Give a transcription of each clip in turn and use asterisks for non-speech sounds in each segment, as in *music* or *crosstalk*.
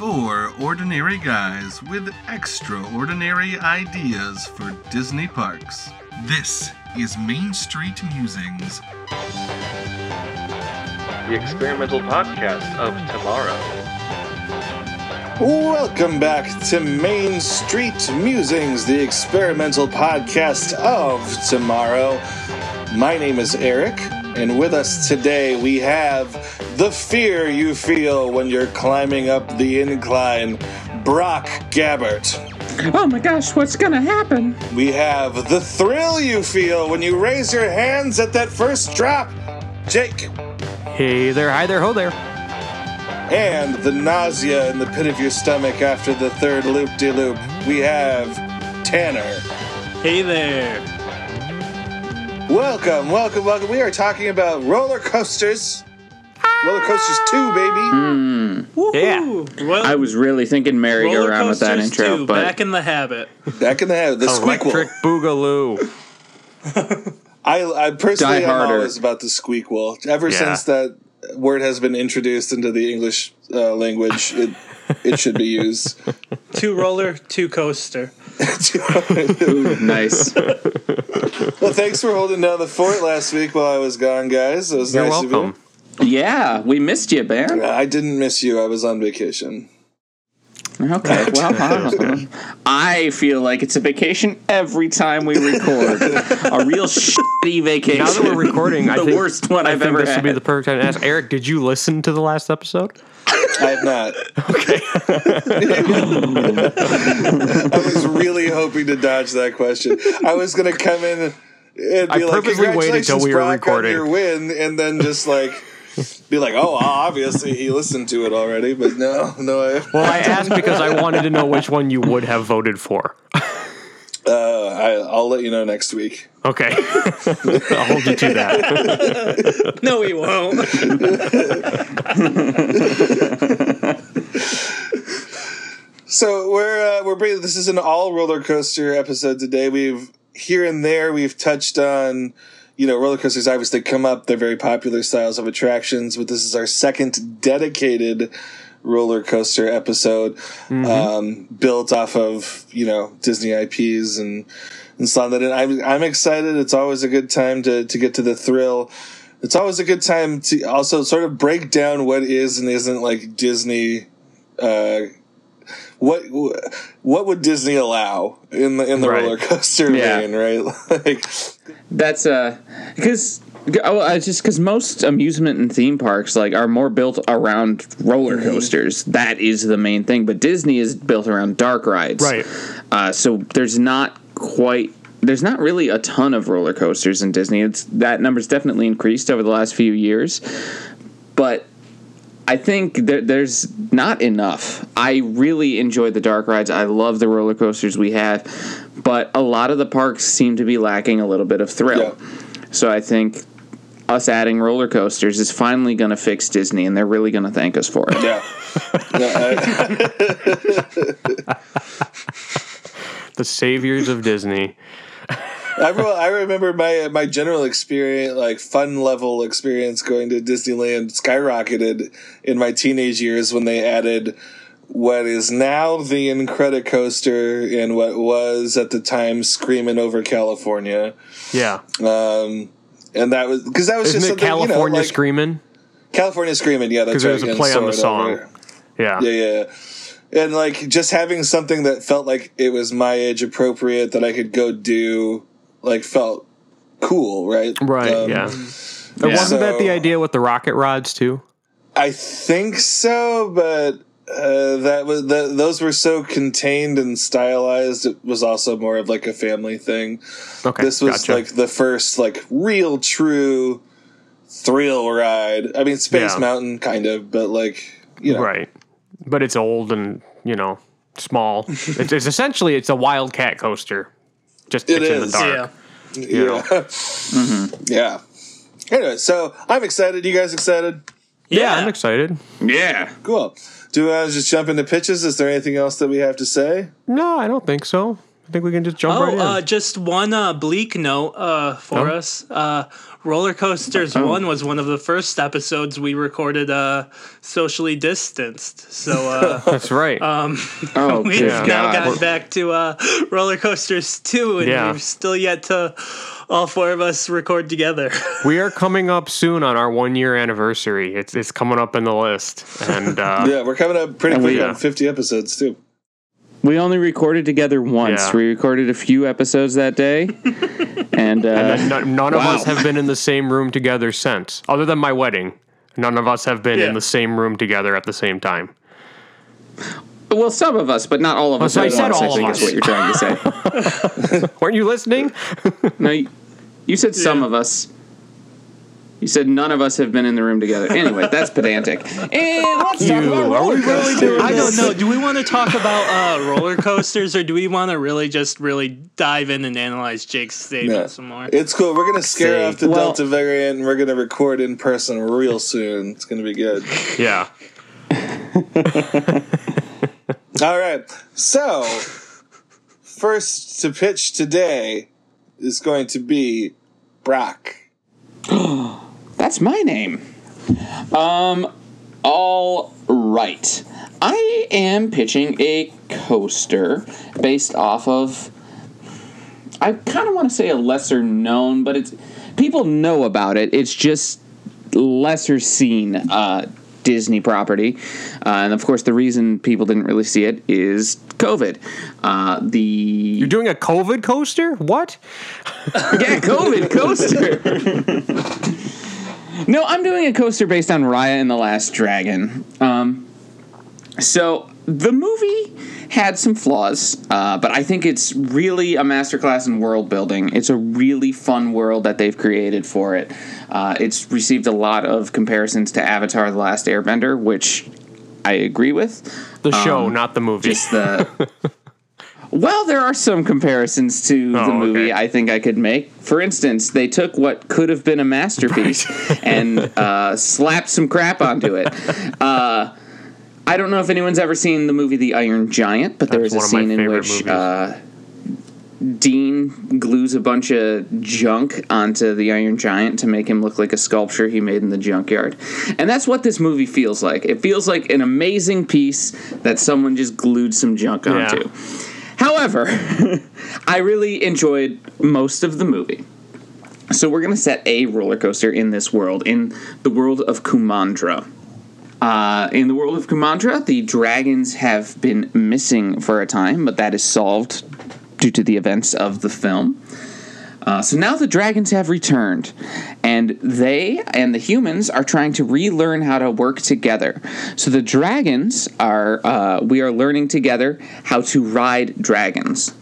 Four ordinary guys with extraordinary ideas for Disney parks. This is Main Street Musings. the experimental podcast of tomorrow. Welcome back to Main Street Musings, the experimental podcast of tomorrow. My name is Eric, and with us today we have the fear you feel when you're climbing up the incline, Brock Gabbert. Oh my gosh, what's gonna happen? We have the thrill you feel when you raise your hands at that first drop, Jake. Hey there, hi there, ho there. And the nausea in the pit of your stomach after the third loop de loop, we have Tanner. Hey there. Welcome, welcome, welcome. We are talking about roller coasters. Roller coasters 2, baby. Yeah. Well, I was really thinking roller merry-go-round with that intro, too, but back in the habit. Back in the habit. the Electric squeakle. Boogaloo. I, I personally Die am harder. always about the squeakle. Ever Yeah. since that word has been introduced into the English uh, language, it, it should be used. *laughs* Two roller, two coaster. *laughs* nice. well, thanks for holding down the fort last week while I was gone, guys. It was You're nice of welcome. yeah, we missed you, man. you. I didn't miss you. I was on vacation. Okay, *laughs* well, I feel like it's a vacation every time we record. a real shitty vacation. Now that we're recording, the I think worst one I I've think ever this had. would be the perfect time to ask Eric. Did you listen to the last episode? I have not. *laughs* I was really hoping to dodge that question. I was going to come in and be I like, purposely waited till "Congratulations, we were Brock, on recording." your win," and then just like be like, "Oh, obviously he listened to it already," but no, no. I, Well, I asked because I wanted to know which one you would have voted for. Uh, I, I'll let you know next week. Okay. *laughs* I'll hold you to that. *laughs* No, he won't. *laughs* So we're uh, we're bringing this is an all roller coaster episode today. We've here and there we've touched on you know roller coasters obviously come up. They're very popular styles of attractions, but this is our second dedicated roller coaster episode um, built off of you know Disney IPs and and so on. That and I'm I'm excited. It's always a good time to to get to the thrill. It's always a good time to also sort of break down what is and isn't like Disney. Uh, what what would Disney allow in the in the Right. roller coaster Yeah. vein, right? *laughs* like, That's uh, because oh, uh, just because most amusement and theme parks like are more built around roller Mm-hmm. coasters. That is the main thing. But Disney is built around dark rides, Right. Uh, so there's not quite. There's not really a ton of roller coasters in Disney. It's that number's definitely increased over the last few years, but I think there, there's not enough. I really enjoy the dark rides. I love the roller coasters we have, but a lot of the parks seem to be lacking a little bit of thrill. Yeah. So I think us adding roller coasters is finally going to fix Disney, and they're really going to thank us for it. yeah, yeah, *laughs* The saviors of Disney. I, re- I remember my my general experience, like fun level experience, going to Disneyland skyrocketed in my teenage years when they added what is now the Incredicoaster and what was at the time Screaming Over California. Yeah. Um, and that was because that was Isn't just California you know, like, Screaming? California Screaming, yeah, that's right. there's a play on the song. Over. Yeah. Yeah, yeah. And like just having something that felt like it was my age appropriate that I could go do, like felt cool, right? Right, Um, yeah. Yeah. wasn't that the idea with the rocket rods too? I think so, but uh, that was the, those were so contained and stylized. It was also more of like a family thing. Okay. This was gotcha. like the first like real true thrill ride. I mean, Space Yeah. Mountain kind of, but like you know, Right. But it's old and, you know, small. *laughs* it's, it's essentially it's a wildcat coaster. Just It it's in the dark. Yeah. you *laughs* know. yeah. Anyway, so I'm excited. You guys excited? Yeah, I'm excited. Yeah. Cool. Do I just jump into pitches? Is there anything else that we have to say? No, I don't think so. I think we can just jump Oh, right in. uh, just one uh, bleak note uh, for Oh. us. Roller Coasters Oh. 1 was one of the first episodes we recorded uh, socially distanced. So uh, *laughs* That's right. Oh, *laughs* we've good now God. gotten back to uh, Roller Coasters 2, and Yeah. we've still yet to all four of us record together. *laughs* we are coming up soon on our one year anniversary. It's it's coming up in the list, and uh, Yeah, we're coming up pretty And we- quick Yeah. on 50 episodes too. We only recorded together once. Yeah. We recorded a few episodes that day, and, uh, and none, none of wow. us have been in the same room together since, other than my wedding. None of us have been Yeah. in the same room together at the same time. well, some of us, but not all of us. so I said all of think us. is what you're trying to say. *laughs* Weren't you listening? No, you, you said some of us. You said none of us have been in the room together. Anyway, that's pedantic. And let's talk about Are roller we really coasters. doing I don't know. Do we want to talk about uh, roller coasters, or do we want to really just really dive in and analyze Jake's statement Yeah. some more? It's cool. We're gonna scare See. off the Well- Delta variant, and we're gonna record in person real soon. It's gonna be good. Yeah. *laughs* All right. So, first to pitch today is going to be Brock. *gasps* That's my name. Um, all right. I am pitching a coaster based off of. I kind of want to say a lesser known, but it's people know about it. It's just lesser seen uh, Disney property, uh, and of course, the reason people didn't really see it is COVID. Uh, the You're doing a COVID coaster? What? *laughs* yeah, COVID coaster. *laughs* no, I'm doing a coaster based on Raya and the Last Dragon. Um, so the movie had some flaws, uh, but I think it's really a masterclass in world building. It's a really fun world that they've created for it. Uh, it's received a lot of comparisons to Avatar: The Last Airbender, which I agree with. The show, not the movie. Um, Just the. *laughs* Well, there are some comparisons to the Oh, movie okay. I think I could make. For instance, they took what could have been a masterpiece *laughs* and uh, slapped some crap onto it. *laughs* Uh, I don't know if anyone's ever seen the movie The Iron Giant, but there That's is a one of my scene in which uh, Dean glues a bunch of junk onto the Iron Giant to make him look like a sculpture he made in the junkyard. And that's what this movie feels like. It feels like an amazing piece that someone just glued some junk Yeah. However, *laughs* I really enjoyed most of the movie. So we're going to set a roller coaster in this world, in the world of Kumandra. Uh, in the world of Kumandra, the dragons have been missing for a time, but that is solved due to the events of the film. Uh, so now the dragons have returned, and they and the humans are trying to relearn how to work together. So the dragons are, uh, we are learning together how to ride dragons.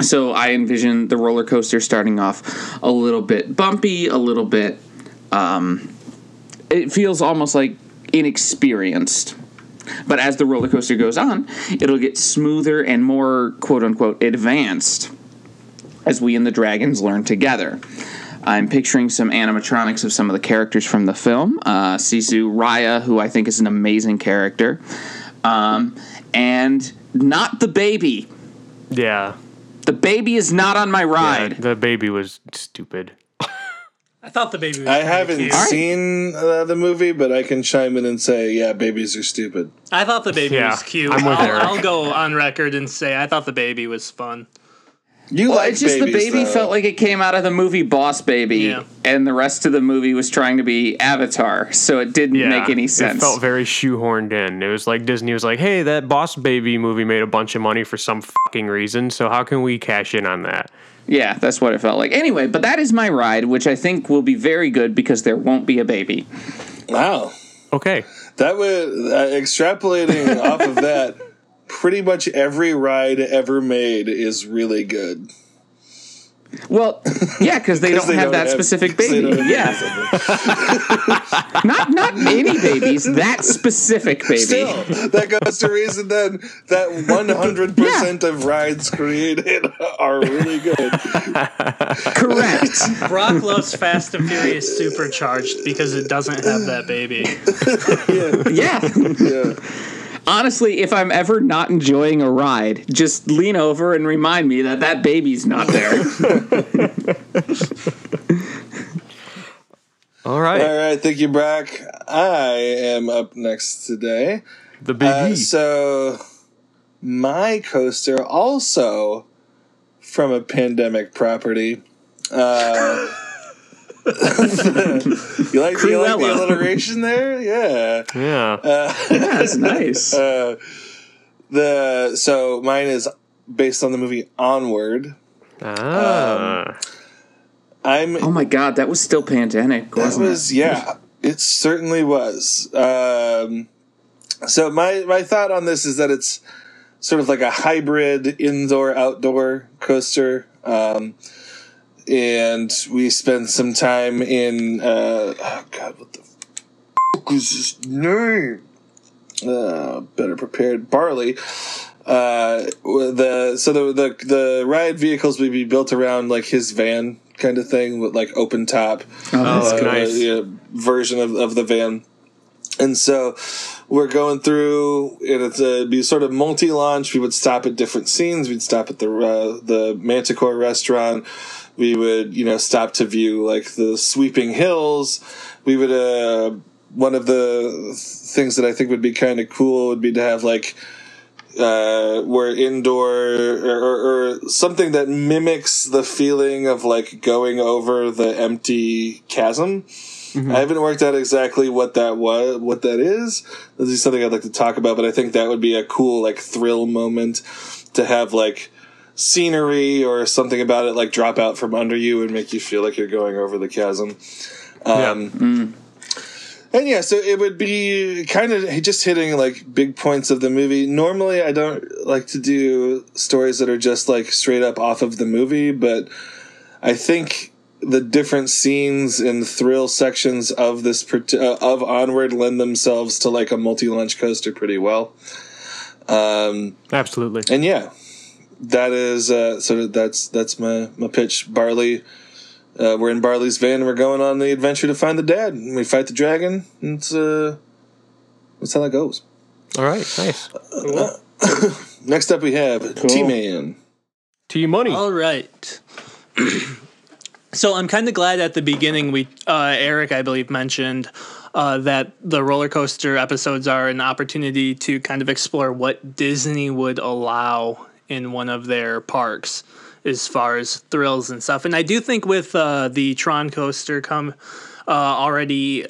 So I envision the roller coaster starting off a little bit bumpy, a little bit. Um, it feels almost like inexperienced. But as the roller coaster goes on, it'll get smoother and more quote unquote advanced as we and the dragons learn together. I'm picturing some animatronics of some of the characters from the film. Uh, Sisu Raya, who I think is an amazing character, um, and not the baby. yeah. The baby is not on my Yeah, ride. the baby was stupid. I thought the baby was I haven't cute. seen uh, the movie, but I can chime in and say, yeah, babies are stupid. I thought the baby Yeah, was cute. I'm with I'll, Eric. I'll go on record and say I thought the baby was fun. You Well, like it's just babies, the baby though. felt like it came out of the movie Boss Baby, Yeah. and the rest of the movie was trying to be Avatar, so it didn't Yeah, make any sense. It felt very shoehorned in. It was like Disney was like, "Hey, that Boss Baby movie made a bunch of money for some fucking reason, so how can we cash in on that?" yeah, that's what it felt like. Anyway, but that is my ride, which I think will be very good because there won't be a baby. Wow. Okay. That would, uh, extrapolating *laughs* off of that, pretty much every ride ever made is really good. Well, *laughs* yeah, because they, don't they have that have- specific 'cause they baby. Yeah, *laughs* not not any babies, that specific baby. Still, that goes to reason then that 100% of rides created are really good. *laughs* Correct. Brock loves Fast and Furious Supercharged because it doesn't have that baby. yeah. Yeah. Honestly, if I'm ever not enjoying a ride, just lean over and remind me that that baby's not there. *laughs* All right. All right, thank you, Brock. I am up next today. The big Uh, E. so, my coaster also from a pandemic property. Uh, *laughs* you *laughs* like you like the alliteration there? Yeah. yeah. That's *laughs* nice. Uh, the so mine is based on the movie Onward. ah. I'm Oh my god, that was still pandemic, That wasn't was yeah, it certainly was. Um, so my my thought on this is that it's sort of like a hybrid indoor outdoor coaster. Um, and we spent some time in uh, oh god, what the fuck is his name? Uh, better prepared barley. Uh, the so the the the ride vehicles would be built around like his van kind of thing with like open top? Oh, good. nice. yeah, version of, of the van. And so we're going through, and it's a be sort of multi launch. We would stop at different scenes. We'd stop at the uh, the Manticore restaurant. We would, you know, stop to view like the sweeping hills. We would. Uh, one of the things that I think would be kind of cool would be to have like uh, we're indoor or, or, or something that mimics the feeling of like going over the empty chasm. I haven't worked out exactly what that was, what that is. This is something I'd like to talk about, but I think that would be a cool like thrill moment to have like scenery or something about it like drop out from under you and make you feel like you're going over the chasm. Um, and yeah, so it would be kind of just hitting like big points of the movie. Normally, I don't like to do stories that are just like straight up off of the movie, but I think the different scenes and thrill sections of this part- uh, of Onward lend themselves to like a multi-launch coaster pretty well. Um, Absolutely. and yeah, that is uh, sort of that's that's my my pitch. Barley, uh, we're in Barley's van. and We're going on the adventure to find the dad. And we fight the dragon. And it's uh, that's how that goes. All right. Nice. *coughs* Next up, we have T Man. T money. All right. *clears throat* so I'm kind of glad at the beginning we uh, Eric I believe mentioned uh, that the roller coaster episodes are an opportunity to kind of explore what Disney would allow in one of their parks as far as thrills and stuff. And I do think with uh, the Tron coaster come uh, already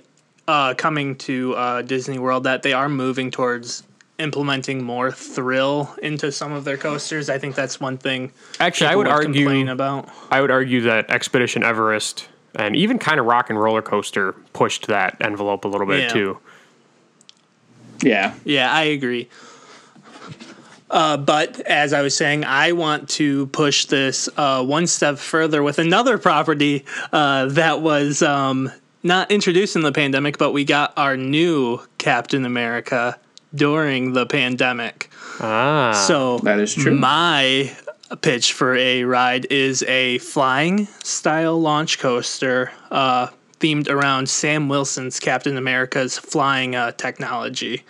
uh, coming to uh, Disney World that they are moving towards implementing more thrill into some of their coasters. I think that's one thing Actually, I people would argue. about. I would argue that Expedition Everest and even kind of Rock and Roller Coaster pushed that envelope a little bit Yeah. too. Yeah. Yeah, I agree. Uh, but as I was saying, I want to push this uh, one step further with another property uh, that was um, not introduced in the pandemic, but we got our new Captain America during the pandemic. Ah. So That is true. My pitch for a ride is a flying style launch coaster uh, themed around Sam Wilson's Captain America's flying uh, technology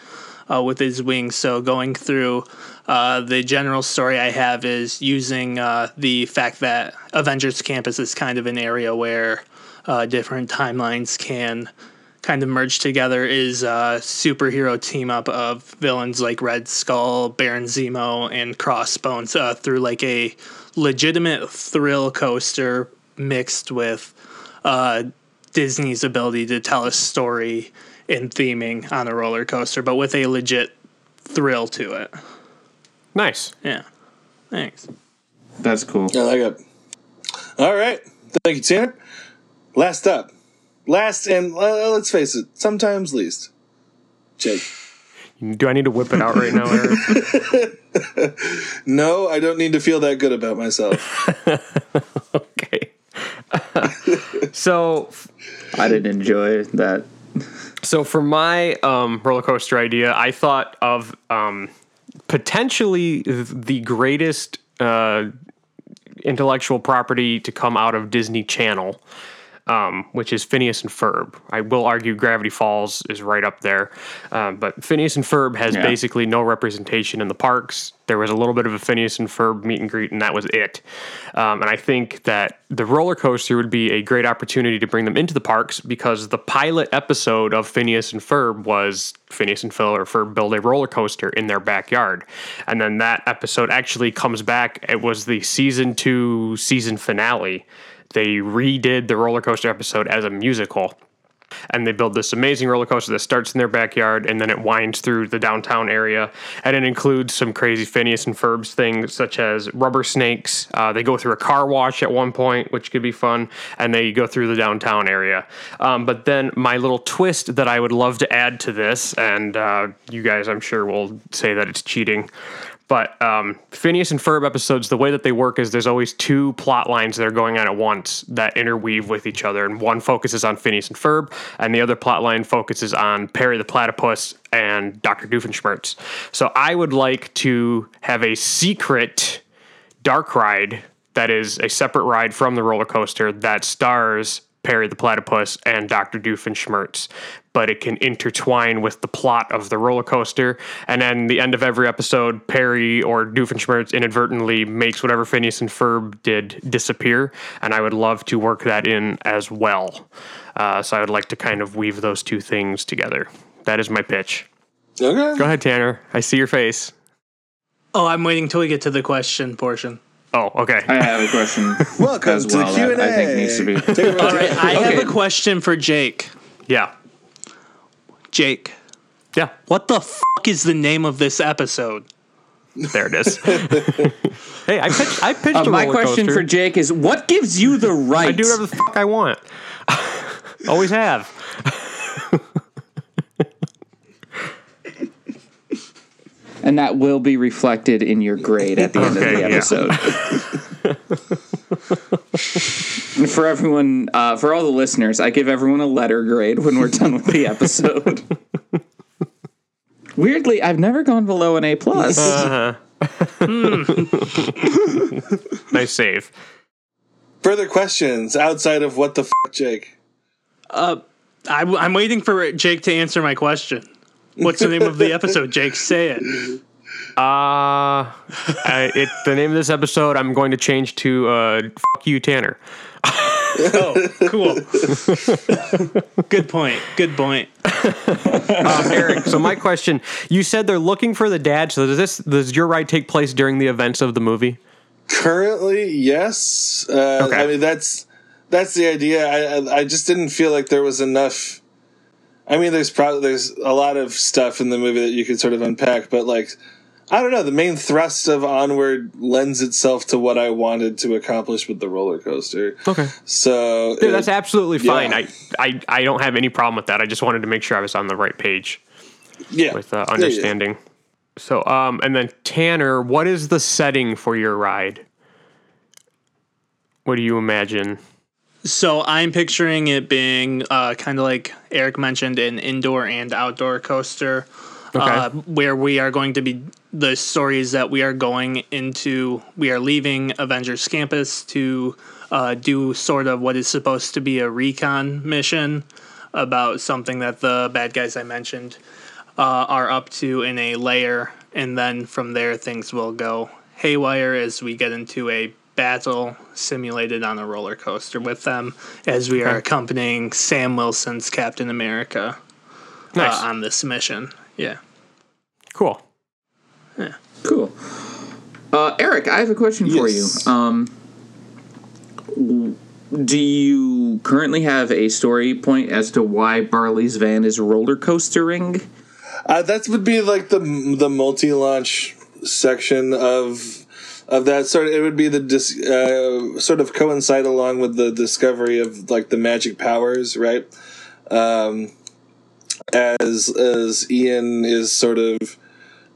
uh, with his wings. So going through uh, the general story I have is using uh, the fact that Avengers Campus is kind of an area where uh, different timelines can kind of merge together is a superhero team up of villains like Red Skull, Baron Zemo, and Crossbones uh, through like a legitimate thrill coaster mixed with uh, Disney's ability to tell a story and theming on a roller coaster, but with a legit thrill to it. Nice. Yeah. Thanks. That's cool. I like it. All right. Thank you, Tanner. Last up. Last and uh, let's face it, sometimes least. Jake. Do I need to whip it out right now, Eric? *laughs* No, I don't need to feel that good about myself. *laughs* okay. *laughs* so I didn't enjoy that. So for my um, roller coaster idea, I thought of um, potentially the greatest uh, intellectual property to come out of Disney Channel. Um, which is Phineas and Ferb. I will argue Gravity Falls is right up there, um, but Phineas and Ferb has Yeah. basically no representation in the parks. There was a little bit of a Phineas and Ferb meet and greet, and that was it. Um, and I think that the roller coaster would be a great opportunity to bring them into the parks because the pilot episode of Phineas and Ferb was Phineas and Phil or Ferb build a roller coaster in their backyard. And then that episode actually comes back. It was the season two season finale. They redid the roller coaster episode as a musical and they build this amazing roller coaster that starts in their backyard and then it winds through the downtown area and it includes some crazy phineas and ferbs things such as rubber snakes uh, they go through a car wash at one point which could be fun and they go through the downtown area um, but then my little twist that i would love to add to this and uh, you guys i'm sure will say that it's cheating but um, Phineas and Ferb episodes, the way that they work is there's always two plot lines that are going on at once that interweave with each other. And one focuses on Phineas and Ferb, and the other plot line focuses on Perry the Platypus and Dr. Doofenshmirtz. So I would like to have a secret dark ride that is a separate ride from the roller coaster that stars Perry the Platypus and Dr. Doofenshmirtz, but it can intertwine with the plot of the roller coaster. And then the end of every episode, Perry or Doofenshmirtz inadvertently makes whatever Phineas and Ferb did disappear. And I would love to work that in as well. Uh, so I would like to kind of weave those two things together. That is my pitch. Okay. Go ahead, Tanner. I see your face. Oh, I'm waiting till we get to the question portion. Oh, okay. I have a question. *laughs* Welcome as to well the Q that and A. I think needs to be. Take it All away. right, I Okay. have a question for Jake. Yeah. Jake, Yeah. what the fuck is the name of this episode? There it is. *laughs* hey, I pitched, I pitched Uh, a my question coaster. for Jake is: What gives you the right? I do whatever the fuck I want. *laughs* Always have. And that will be reflected in your grade at the end of the episode. And for everyone, uh, for all the listeners, I give everyone a letter grade when we're done with the episode. Weirdly, I've never gone below an A plus. *laughs* Nice save. Further questions outside of what the fuck, Jake? I, am waiting for Jake to answer my question. What's the name of the episode, Jake? Say it. Uh, I, it, the name of this episode I'm going to change to uh, "Fuck You, Tanner." Oh, cool. Good point. Good point. Um, Eric, so my question: You said they're looking for the dad. So does this does your ride take place during the events of the movie? Currently, yes. Uh, Okay. I mean, that's that's the idea. I, I I just didn't feel like there was enough. I mean, there's probably there's a lot of stuff in the movie that you could sort of unpack, but like, I don't know. The main thrust of Onward lends itself to what I wanted to accomplish with the roller coaster. Okay, So Dude, it- that's absolutely fine. yeah. I, I I don't have any problem with that. I just wanted to make sure I was on the right page. yeah, with uh, Yeah, yeah. understanding. So, um, and then Tanner, what is the setting for your ride? What do you imagine? So I'm picturing it being uh, kind of like Eric mentioned, an indoor and outdoor coaster, uh, where we are going to be the stories that we are going into. We are leaving Avengers Campus to uh, do sort of what is supposed to be a recon mission about something that the bad guys I mentioned uh, are up to in a layer, and then from there things will go haywire as we get into a battle simulated on a roller coaster with them as we are accompanying Sam Wilson's Captain America Nice, uh, on this mission. Yeah. cool. Yeah. Cool. Uh, Eric, I have a question for you. Um, do you currently have a story point as to why Barley's van is roller coastering? Uh, that would be like the the multi launch section of of that sort. It would be the dis, uh, sort of coincide along with the discovery of like the magic powers, right? Um, as as Ian is sort of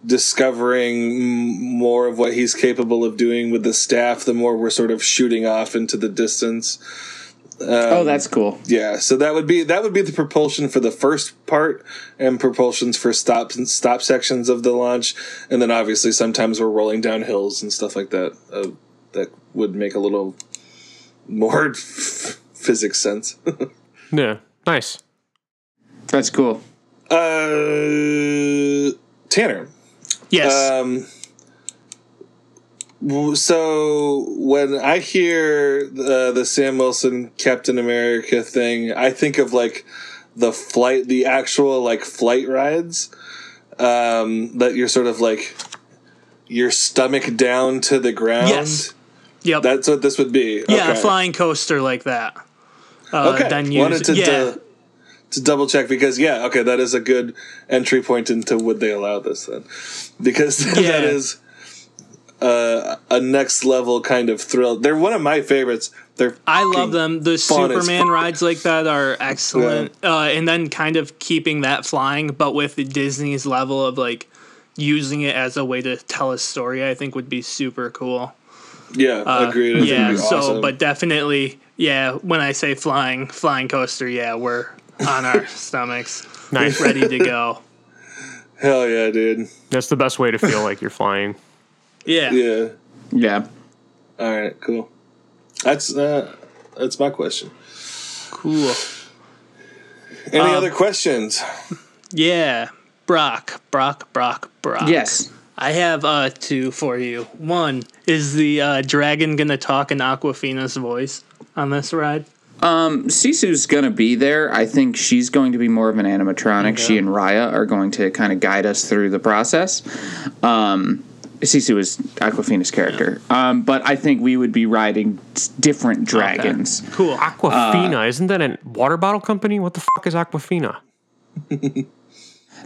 discovering more of what he's capable of doing with the staff, the more we're sort of shooting off into the distance. Oh, that's cool. Yeah, so that would be that would be the propulsion for the first part, and propulsions for stop stop sections of the launch, and then obviously sometimes we're rolling down hills and stuff like that. Uh, that would make a little more f- *laughs* physics sense. *laughs* Yeah, nice. That's cool. uh, Tanner. Yes. Um, w- so when I hear the, the Sam Wilson Captain America thing, I think of like the flight, the actual like flight rides um, that you're sort of like your stomach down to the ground. Yes. yep. That's what this would be. yeah, a flying coaster like that. Uh, Okay. Then Wanted to yeah. to, to double check because yeah, okay, that is a good entry point into would they allow this then? Because *laughs* Yeah. that is uh, a next level kind of thrill. They're one of my favorites. They're I love them. The Superman rides like that are excellent. Uh, and then kind of keeping that flying, but with Disney's level of like using it as a way to tell a story, I think would be super cool. Yeah, Uh, agreed. I think yeah, it'd so awesome. but definitely, yeah. When I say flying, flying coaster, yeah, we're on our *laughs* stomachs, Nice. ready to go. hell yeah, dude. That's the best way to feel like you're flying. Yeah, Yeah. Yeah. All right, cool. That's uh, that's my question. cool. Any Um, other questions? Yeah, Brock, Brock, Brock, Brock. Yes. I have uh two for you. One is the uh, dragon gonna talk in Awkwafina's voice on this ride. Um, Sisu's gonna be there. I think she's going to be more of an animatronic. She and Raya are going to kind of guide us through the process. Um, Sisu is Awkwafina's character, um, but I think we would be riding different dragons. Cool. Aquafina, isn't that a water bottle company? What the fuck is Aquafina?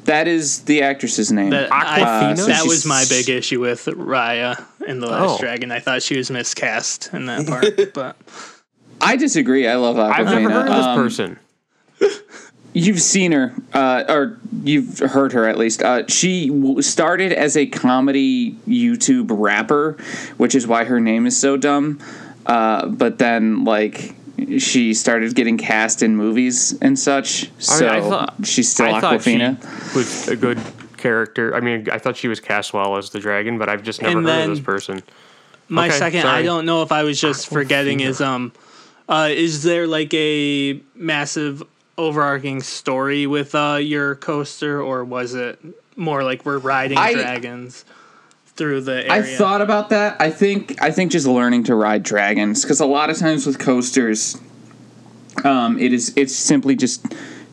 That is the actress's name. That, I, Aquafina? so that was my big issue with Raya and the Last Oh. Dragon. I thought she was miscast in that part, *laughs* but I disagree. I love Awkwafina. I've never heard of this Um, person. You've seen her, uh, or you've heard her at least. Uh, she w- started as a comedy YouTube rapper, which is why her name is so dumb. Uh, but then, like, she started getting cast in movies and such. I So mean, I thought- she's still I thought Awkwafina. she was a good character. I mean, I thought she was cast well as the dragon, but I've just never And heard of this person. my Okay, second, sorry. I don't know if I was just forgetting is um, uh, is there like a massive overarching story with uh your coaster, or was it more like we're riding I- dragons through the area? I thought about that. I think I think just learning to ride dragons because a lot of times with coasters, um, it is it's simply just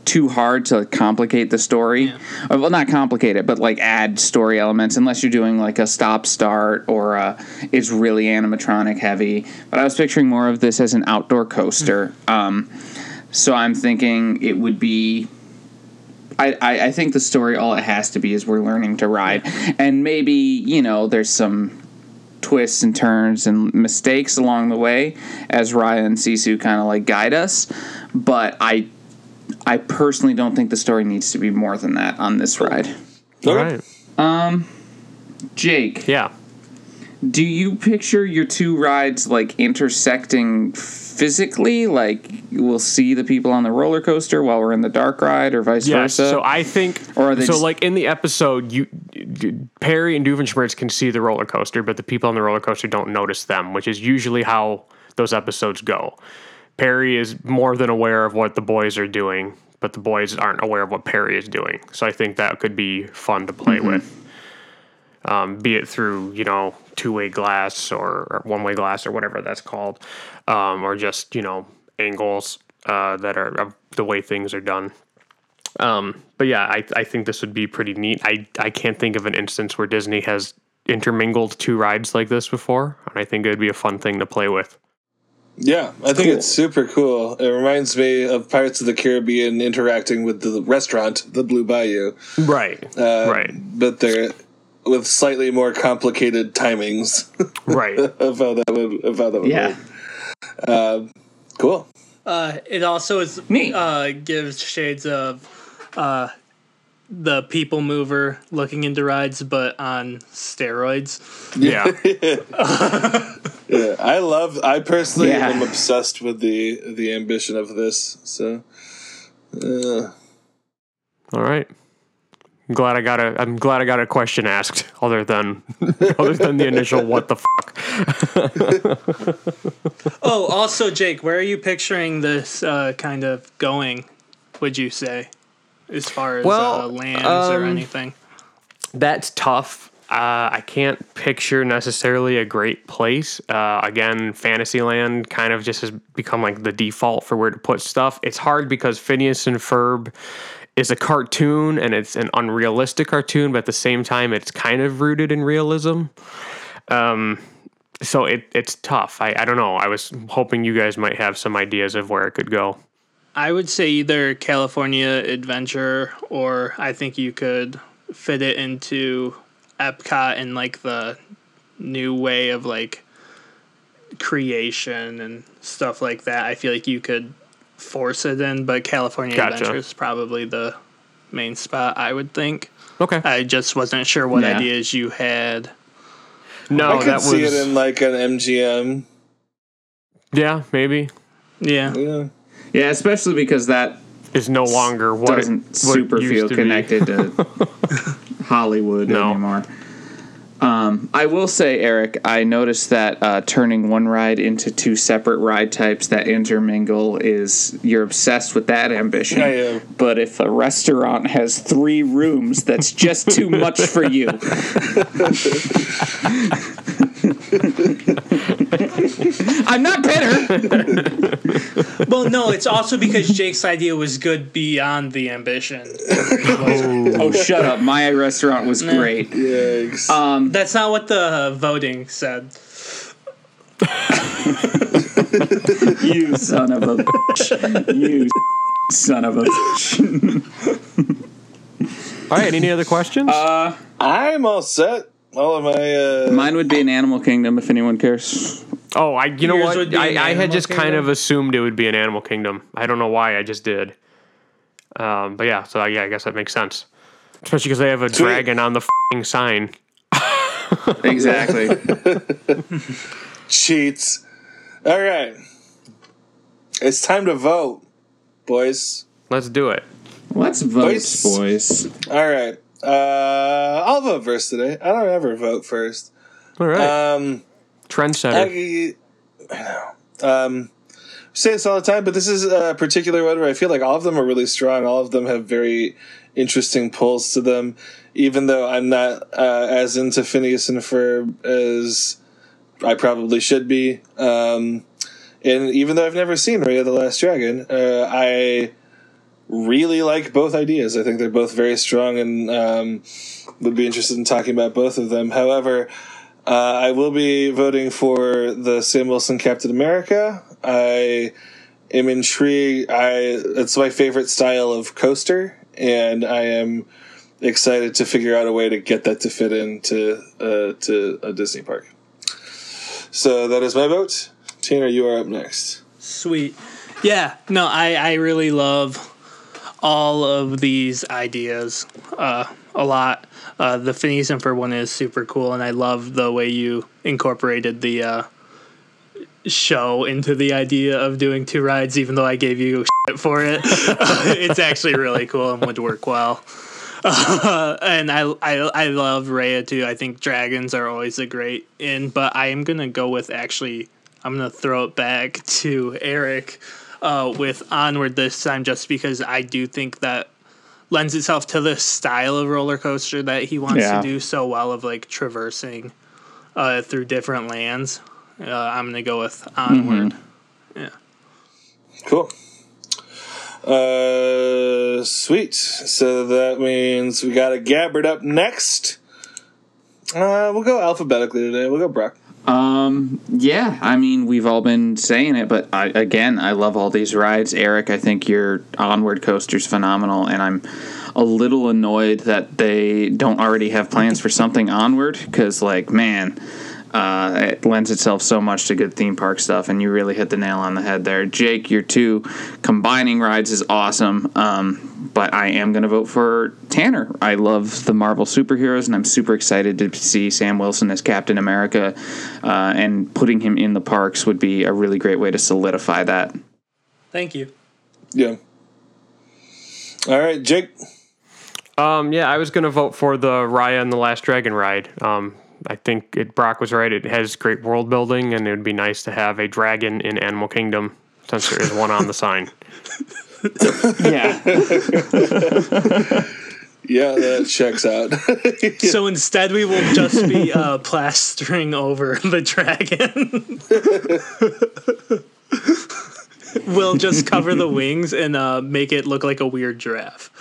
too hard to complicate the story. Uh, Well, not complicate it, but like add story elements unless you're doing like a stop start or a, it's really animatronic heavy. But I was picturing more of this as an outdoor coaster. Um, so I'm thinking it would be I, I, I think the story all it has to be is we're learning to ride. And maybe you know there's some twists and turns and mistakes along the way as raya and sisu kind of like guide us. But i i personally don't think the story needs to be more than that on this ride. All right. Um, jake. Yeah. do you picture your two rides like intersecting physically like we'll see the people on the roller coaster while we're in the dark ride or vice Yes. versa So I think Or are they so. just- like in the episode, you Perry and Doofenshmirtz can see the roller coaster, but the people on the roller coaster don't notice them, which is usually how those episodes go. Perry is more than aware of what the boys are doing, but the boys aren't aware of what Perry is doing. So I think that could be fun to play Mm-hmm. with. Um, be it through you know two way glass or, or one way glass or whatever that's called, um, or just you know angles uh, that are of the way things are done. Um, but yeah, I, I think this would be pretty neat. I, I can't think of an instance where Disney has intermingled two rides like this before, and I think it would be a fun thing to play with. Yeah, I think Cool. it's super cool. It reminds me of Pirates of the Caribbean interacting with the restaurant, the Blue Bayou, Right, uh, right, but they're with slightly more complicated timings *laughs* right. of how that would of how that would yeah work. Cool. Uh, it also is Neat. uh, gives shades of uh, the people mover looking into rides, but on steroids. Yeah, *laughs* Yeah, I love. I personally Yeah. am obsessed with the the ambition of this. So, uh, all right. I'm glad I got a. I'm glad I got a question asked, other than *laughs* other than the initial "what the fuck." *laughs* Oh, also, Jake, where are you picturing this uh, kind of going? Would you say, as far as Well, uh, lands or um, anything? That's tough. Uh, I can't picture necessarily a great place. Uh, again, Fantasyland kind of just has become like the default for where to put stuff. It's hard because Phineas and Ferb is a cartoon and it's an unrealistic cartoon, but at the same time, it's kind of rooted in realism. Um, so it it's tough. I, I don't know. I was hoping you guys might have some ideas of where it could go. I would say either California Adventure or I think you could fit it into Epcot and like the new way of like creation and stuff like that. I feel like you could force it in, but California Gotcha. Adventure is probably the main spot I would think. Okay. I just wasn't sure what Yeah. ideas you had. No, I could that was see it in like an MGM. yeah, maybe Yeah. Yeah. Yeah, especially because that is no longer what doesn't what super it used feel to connected to *laughs* Hollywood No. anymore. Um, I will say, Eric, I noticed that uh, turning one ride into two separate ride types that intermingle is you're obsessed with that ambition. I am. But if a restaurant has three rooms, that's just too much for you. *laughs* *laughs* I'm not bitter. *laughs* Well, no, it's also because Jake's idea was good beyond the ambition. Oh, shut up! My restaurant was great. Yikes. Um, That's not what the voting said. *laughs* You son of a bitch. You son of a bitch. All right. Any other questions? I'm all set. All of my uh Mine would be an Animal Kingdom if anyone cares. oh, I. You know yours what? would be I, an I had Animal just kind Kingdom? of assumed it would be an Animal Kingdom. I don't know why. I just did. Um, but yeah. So yeah, I guess that makes sense. Especially because they have a dragon on the fing sign. *laughs* Exactly. cheats. All right. It's time to vote, boys. Let's do it. Let's vote, Boys. boys. All right. Uh I'll vote first today. I don't ever vote first. All right. Um Trendsetter. I, I know. Um, say this all the time, but this is a particular one where I feel like all of them are really strong. All of them have very interesting pulls to them, even though I'm not uh, as into Phineas and Ferb as I probably should be. Um, and even though I've never seen Ray of the Last Dragon, uh, I really like both ideas. I think they're both very strong and um, would be interested in talking about both of them. However, uh, I will be voting for the Sam Wilson Captain America. I am intrigued. I it's my favorite style of coaster, and I am excited to figure out a way to get that to fit into uh, to a Disney park. So that is my vote. Tanner, you are up next. Sweet. Yeah, no, I, I really love all of these ideas uh, a lot. Uh, the Phineas and Ferb one is super cool, and I love the way you incorporated the uh, show into the idea of doing two rides, even though I gave you *laughs* shit for it. *laughs* it's actually really cool and would work well. Uh, *laughs* and I, I I love Raya too. I think dragons are always a great in, but I am gonna go with actually. I'm gonna throw it back to Eric uh, with Onward this time, just because I do think that lends itself to the style of roller coaster that he wants Yeah. to do so well of like traversing uh, through different lands. Uh, I'm gonna go with Onward. Yeah. Cool. Uh, sweet. So that means we got a Gabbard up next. Uh, we'll go alphabetically today. We'll go Brock. Um, yeah, I mean, we've all been saying it, but I, again, I love all these rides. Eric, I think your onward coaster's phenomenal, and I'm a little annoyed that they don't already have plans for something onward because, like, man, uh, it lends itself so much to good theme park stuff, and you really hit the nail on the head there. Jake, your two combining rides is awesome, um, but I am going to vote for Tanner. I love the Marvel superheroes, and I'm super excited to see Sam Wilson as Captain America, uh, and putting him in the parks would be a really great way to solidify that. Thank you. Yeah. All right, Jake. Um, yeah, I was going to vote for the Raya and the Last Dragon ride. Um, I think it, Brock was right. It has great world building, and it would be nice to have a dragon in Animal Kingdom since there is one on the sign. *laughs* Yeah. *laughs* Yeah, that checks out. *laughs* So instead, we will just be uh, plastering over the dragon. we'll just cover the wings and uh, make it look like a weird giraffe.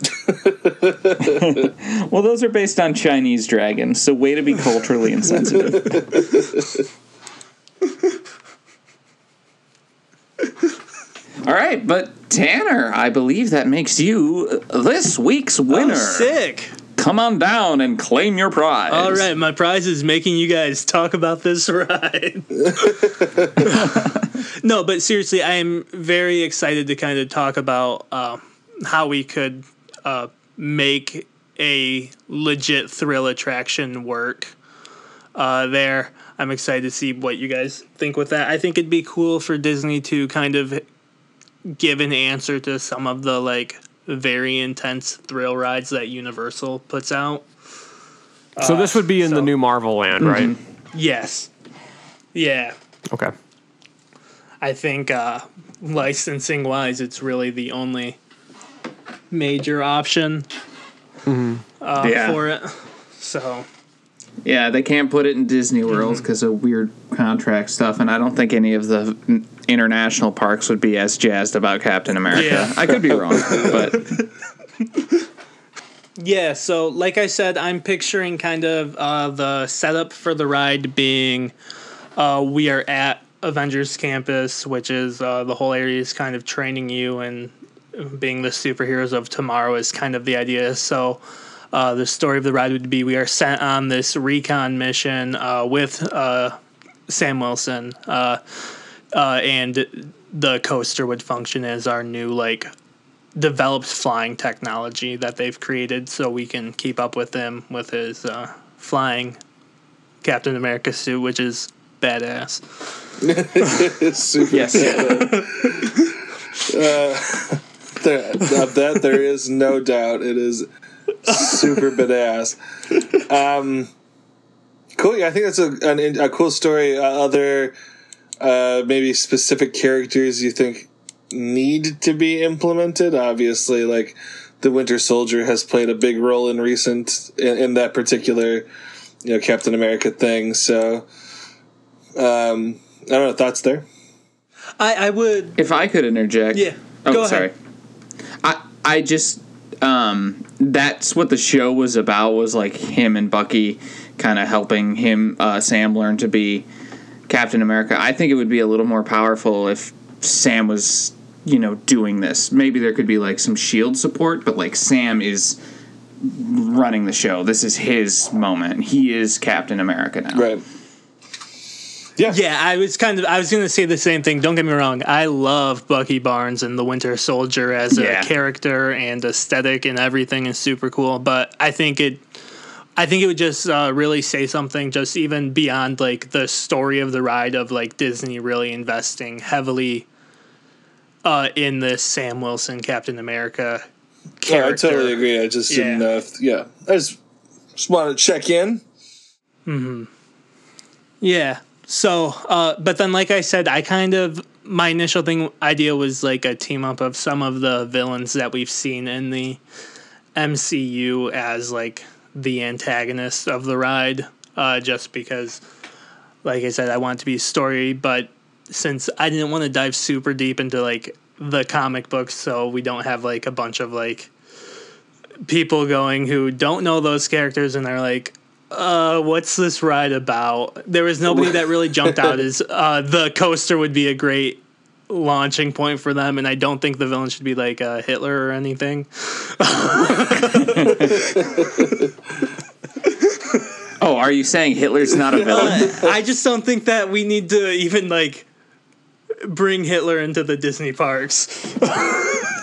*laughs* Well, those are based on Chinese dragons, so way to be culturally insensitive. *laughs* All right, but Tanner, I believe that makes you this week's winner. Sick. Come on down and claim your prize. All right, my prize is making you guys talk about this *laughs* ride. no, but seriously, I am very excited to kind of talk about uh, how we could uh, make a legit thrill attraction work uh, there. I'm excited to see what you guys think with that. I think it'd be cool for Disney to kind of give an answer to some of the like very intense thrill rides that Universal puts out. So this would be in so- the new Marvel land, right? Yes. Yeah. Okay. I think uh, licensing wise, it's really the only major option uh, Yeah. for it. So, Yeah, they can't put it in Disney World because of weird contract stuff, and I don't think any of the international parks would be as jazzed about Captain America. Yeah. I could be wrong, but *laughs* yeah, so like I said, I'm picturing kind of uh, the setup for the ride being uh, we are at Avengers Campus, which is uh, the whole area is kind of training you and being the superheroes of tomorrow is kind of the idea. So, uh, the story of the ride would be we are sent on this recon mission uh, with uh, Sam Wilson, uh, uh, and the coaster would function as our new like developed flying technology that they've created, so we can keep up with him with his uh, flying Captain America suit, which is badass. *laughs* Super yes, *laughs* There, of that there is no doubt. It is super badass. Um, cool. Yeah, I think that's a an, a cool story. Uh, other uh, maybe specific characters you think need to be implemented. Obviously, like the Winter Soldier has played a big role in recent in, in that particular you know Captain America thing. So um, I don't know thoughts there. I, I would. if I could interject, Yeah, Oh, go ahead. sorry. I I just um, that's what the show was about. Was like him and Bucky kind of helping him uh, Sam learn to be Captain America. I think it would be a little more powerful if Sam was you know doing this. Maybe there could be like some shield support, but like Sam is running the show. This is his moment. He is Captain America now. Right. Yeah. Yeah, I was kind of. I was going to say the same thing. Don't get me wrong. I love Bucky Barnes and the Winter Soldier as a Yeah. character and aesthetic and everything is super cool. But I think it. I think it would just uh, really say something, just even beyond like the story of the ride of like Disney really investing heavily uh, in this Sam Wilson Captain America Yeah, I totally agree. I just didn't Yeah. yeah. I just, just wanted to check in. Hmm. Yeah. So, uh, but then, like I said, I kind of my initial thing idea was like a team up of some of the villains that we've seen in the MCU as like the antagonist of the ride, uh, just because, like I said, I want it to be a story, but since I didn't want to dive super deep into like the comic books, so we don't have like a bunch of like people going who don't know those characters and they're like, uh, what's this ride about? There was nobody that really jumped out as *laughs* uh, the coaster would be a great launching point for them, and I don't think the villain should be like uh, Hitler or anything. *laughs* Oh, are you saying Hitler's not a villain? *laughs* I just don't think that we need to even like bring Hitler into the Disney parks.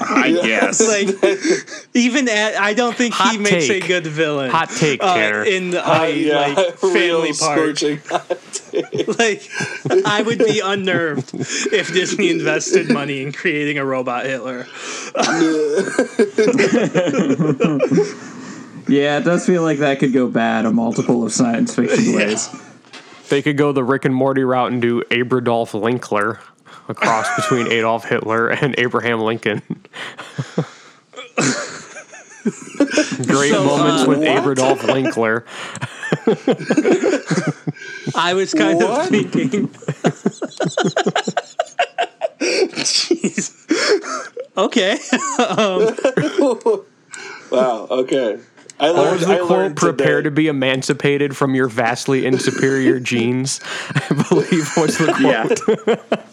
I guess. *laughs* like even at I don't think he Hot makes take. a good villain. Hot take, uh, in the Uh, uh, yeah, *laughs* like family real part. hot. *laughs* Like I would be unnerved if Disney invested money in creating a robot Hitler. Yeah, it does feel like that could go bad a multiple of science fiction ways. They could go the Rick and Morty route and do Abradolf Linkler, a cross between Adolf Hitler and Abraham Lincoln. Great So, moments uh, with what? Abradolf Linkler. I was kind What? of thinking. Jeez. Okay. *laughs* Wow. Okay. I What learned. was the I quote? learned Prepare today. to be emancipated from your vastly inferior genes. *laughs* I believe was the quote. yeah. *laughs*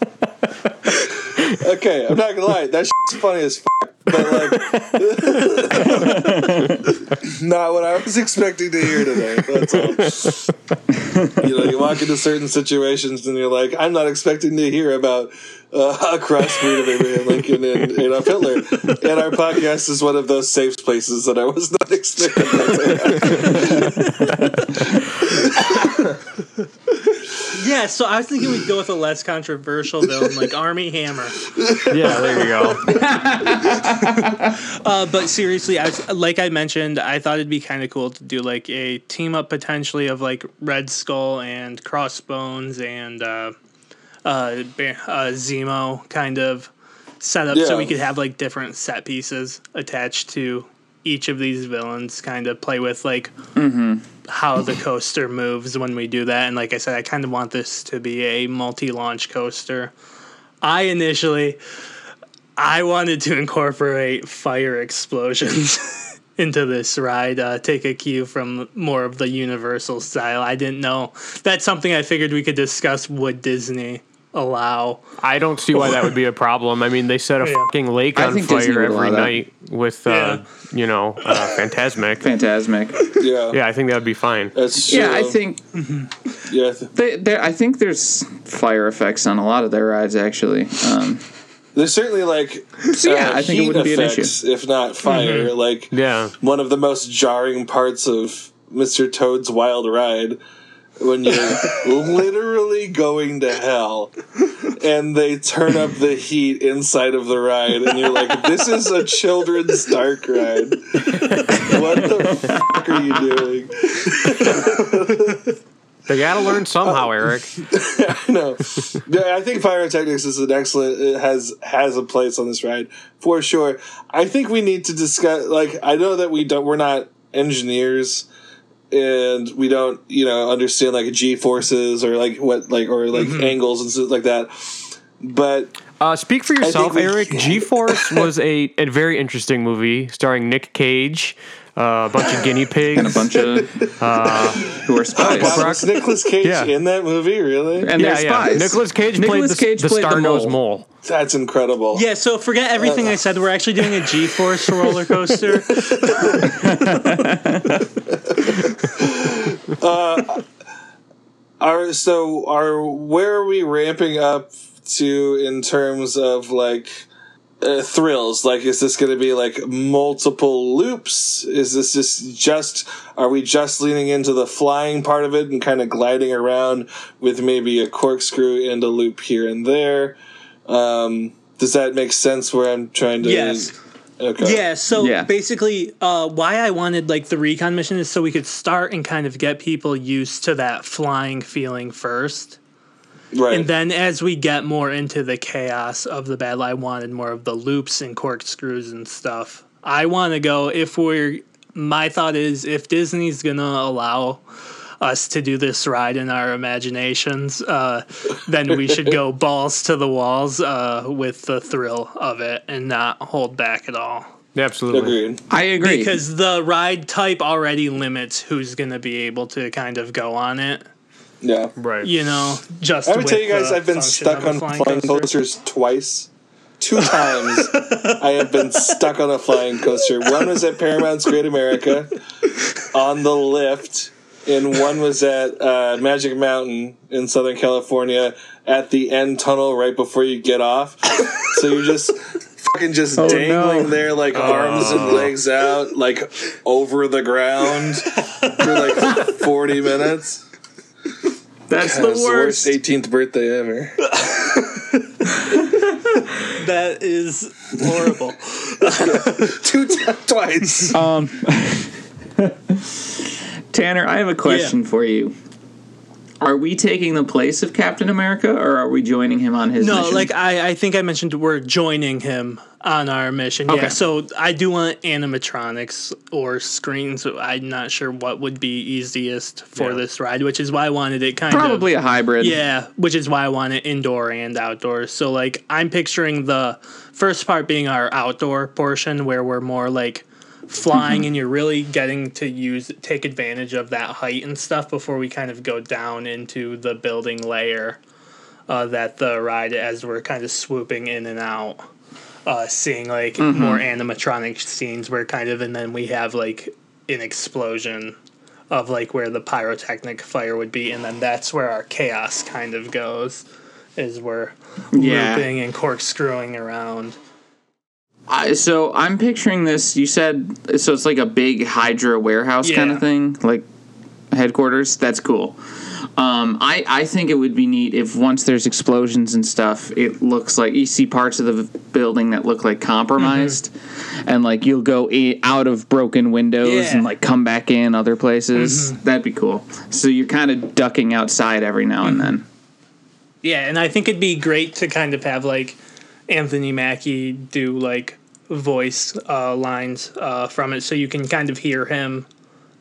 *laughs* Okay, I'm not gonna lie. That shit's funny as fuck, but like, *laughs* not what I was expecting to hear today. That's all. you know, you walk into certain situations and you're like, I'm not expecting to hear about uh, a crossbreed of Abraham Lincoln and Adolf Hitler. And our podcast is one of those safe places that I was not expecting. *laughs* That to yeah, so I was thinking we'd go with a less controversial villain *laughs* like Armie Hammer. Yeah, there you go. *laughs* Uh, but seriously, I was, like I mentioned, I thought it'd be kind of cool to do like a team up potentially of like Red Skull and Crossbones and uh, uh, uh, Zemo kind of setup so we could have like different set pieces attached to each of these villains, kind of play with like how the coaster moves when we do that. And like I said, I kind of want this to be a multi launch coaster. I initially I wanted to incorporate fire explosions *laughs* into this ride. Uh, take a cue from more of the Universal style. I didn't know that's something I figured we could discuss. Would Disney allow? I don't see why that would be a problem. I mean, they set a Yeah. fucking lake I on fire would allow every that. night with, uh, you know, uh, Fantasmic. Fantasmic. yeah, Yeah, I think that would be fine. that's true. Yeah, I think Yeah, they, there. I think there's fire effects on a lot of their rides actually. Um, there's certainly like so yeah, uh, I think it heat wouldn't be an issue. if not fire. Like Yeah. one of the most jarring parts of Mr. Toad's Wild Ride when you're literally going to hell and they turn up the heat inside of the ride and you're like, this is a children's dark ride. What the fuck are you doing? They got to learn somehow, uh, Eric. *laughs* no, yeah, I think pyrotechnics is an excellent. It has has a place on this ride for sure. I think we need to discuss. Like, I know that we don't. We're not engineers, and we don't, you know, understand like g forces or like what like or like angles and stuff like that. But Uh, speak for yourself, Eric. G Force was a, a very interesting movie starring Nick Cage, uh, a bunch of guinea pigs. *laughs* And a bunch of uh, *laughs* who are spies. God, was Nicolas Cage Yeah. in that movie? Really? and yeah, they're yeah. spies. Nicholas Cage played Nicolas the, Cage the played the star-nosed mole. mole. That's incredible. Yeah, so forget everything uh, I said. We're actually doing a G-force roller coaster. *laughs* Uh, are so are where are we ramping up to in terms of like uh, thrills? Like, is this going to be like multiple loops? Is this just just are we just leaning into the flying part of it and kind of gliding around with maybe a corkscrew and a loop here and there? Um, does that make sense? Where I'm trying to Yes. Okay. Yeah, so Yeah. basically, uh, why I wanted like the recon mission is so we could start and kind of get people used to that flying feeling first. Right. And then as we get more into the chaos of the battle, I wanted more of the loops and corkscrews and stuff. I want to go if we're. My thought is if Disney's gonna allow us to do this ride in our imaginations, uh, then we should go *laughs* balls to the walls uh, with the thrill of it and not hold back at all. Absolutely. Agreed. I agree. Because the ride type already limits who's gonna be able to kind of go on it. Yeah. Right. You know, just I would tell you guys, I've been stuck of a on flying, coasters twice. Two times I have been stuck on a flying coaster. One was at Paramount's Great America on the lift, and one was at uh, Magic Mountain in Southern California at the end tunnel right before you get off. So you're just fucking just Oh, dangling no. there, like arms and legs out, like over the ground for like 40 minutes. That's That was the worst 18th birthday ever. *laughs* That is horrible. *laughs* Two t- twice. Um, *laughs* Tanner, I have a question for you. Are we taking the place of Captain America, or are we joining him on his mission? no, mission? like I, I think I mentioned we're joining him on our mission. Okay. Yeah, so I do want animatronics or screens. I'm not sure what would be easiest for Yeah. this ride, which is why I wanted it kind of probably a hybrid. Yeah, which is why I want it indoor and outdoors. So like I'm picturing the first part being our outdoor portion where we're more like flying and you're really getting to use take advantage of that height and stuff before we kind of go down into the building layer uh, that the ride as we're kind of swooping in and out uh, seeing like more animatronic scenes where kind of and then we have like an explosion of like where the pyrotechnic fire would be and then that's where our chaos kind of goes is we're Yeah. looping and corkscrewing around I, so I'm picturing this. You said so. It's like a big Hydra warehouse kind of thing, like headquarters. That's cool. Um, I I think it would be neat if once there's explosions and stuff, it looks like you see parts of the building that look like compromised, and like you'll go i out of broken windows Mm-hmm. Yeah. Mm-hmm. and like come back in other places. That'd be cool. So you're kind of ducking outside every now and then. yeah and i think it'd be great to kind of have like anthony mackie do like voice uh, lines uh, from it so you can kind of hear him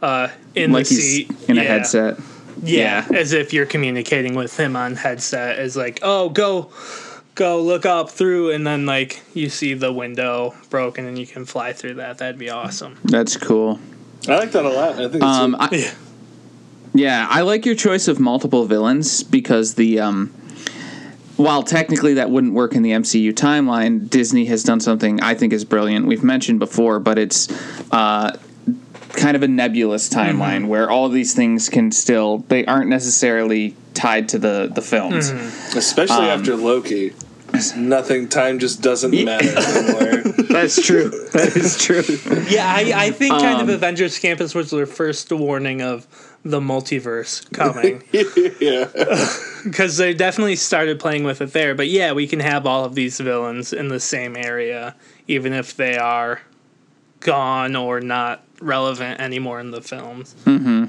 uh, in Like the he's seat in a headset. Yeah, Yeah. as if you're communicating with him on headset. Is like, oh, go, go, look up through, and then like you see the window broken, and you can fly through that. That'd be awesome. That's cool. I like that a lot. I think it's Um, I, Yeah. Yeah, I like your choice of multiple villains because the um while technically that wouldn't work in the MCU timeline, Disney has done something I think is brilliant. We've mentioned before, but it's uh kind of a nebulous timeline where all these things can still they aren't necessarily tied to the the films. especially um, after Loki. Nothing. Time just doesn't matter anymore. *laughs* That's true. That is true. Yeah, I, I think kind of Um, Avengers Campus was their first warning of the multiverse coming *laughs* yeah. *laughs* because they definitely started playing with it there. But yeah, we can have all of these villains in the same area, even if they are gone or not relevant anymore in the films. Hmm.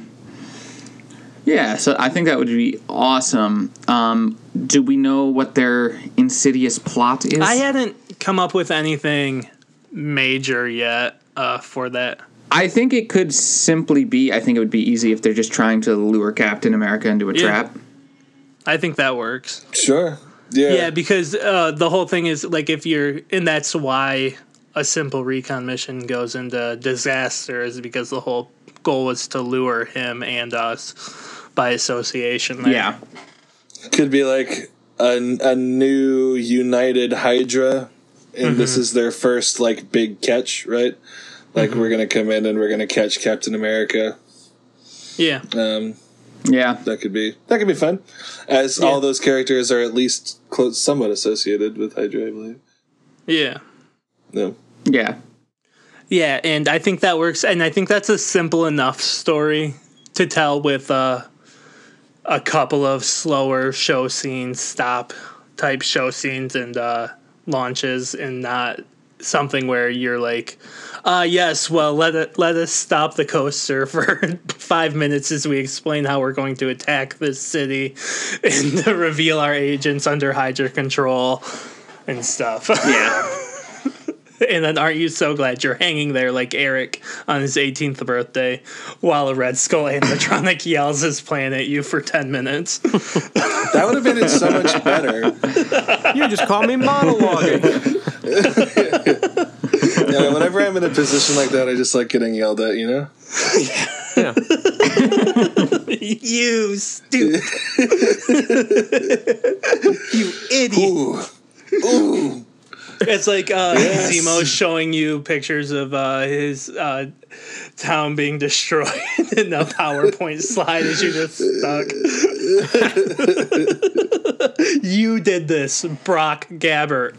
Yeah, so I think that would be awesome. Um, do we know what their insidious plot is? I hadn't come up with anything major yet uh, for that. I think it could simply be. I think it would be easy if they're just trying to lure Captain America into a Yeah. trap. I think that works. Sure. Yeah. Yeah, because uh, the whole thing is like if you're, and that's why a simple recon mission goes into disaster is because the whole goal was to lure him and us by association. There. Yeah, Could be like a, a new united Hydra, and Mm-hmm. this is their first like big catch, right? Like Mm-hmm. we're gonna come in and we're gonna catch Captain America. yeah, Um, yeah, that could be that could be fun, as Yeah. all those characters are at least close, somewhat associated with Hydra, I believe. yeah. No. yeah. Yeah, and I think that works, and I think that's a simple enough story to tell with uh, a couple of slower show scenes, stop type show scenes, and uh, launches, and not something where you're like, uh, yes, well, let it let us stop the coaster *laughs* for five minutes as we explain how we're going to attack this city *laughs* and *laughs* reveal our agents under Hydra control and stuff. Yeah. And then aren't you so glad you're hanging there like Eric on his 18th birthday while a Red Skull animatronic yells his plan at you for 10 minutes? That would have been so much better. You just call me monologuing. Yeah, whenever I'm in a position like that, I just like getting yelled at, you know? yeah. *laughs* you stupid. *laughs* you idiot. Ooh. Ooh. It's like uh, Yes. Zemo showing you pictures of uh, his uh, town being destroyed *laughs* in a PowerPoint slide as you're just stuck. *laughs* You did this, Brock Gabbert.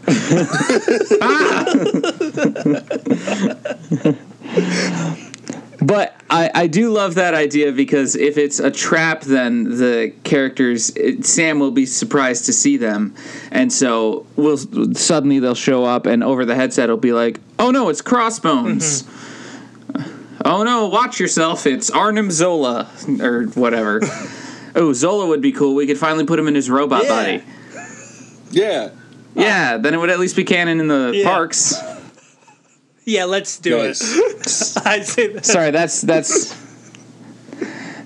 *laughs* But I, I do love that idea because if it's a trap, then the characters it, Sam will be surprised to see them, and so will suddenly they'll show up, and over the headset it'll be like, "Oh no, it's Crossbones." Mm-hmm. Oh no, watch yourself! It's Arnim Zola or whatever. *laughs* oh, Zola would be cool. We could finally put him in his robot Yeah. body. *laughs* Yeah. Yeah, then it would at least be canon in the Yeah. parks. *laughs* Yeah, let's do Nice. *laughs* it. I say that. Sorry, that's that's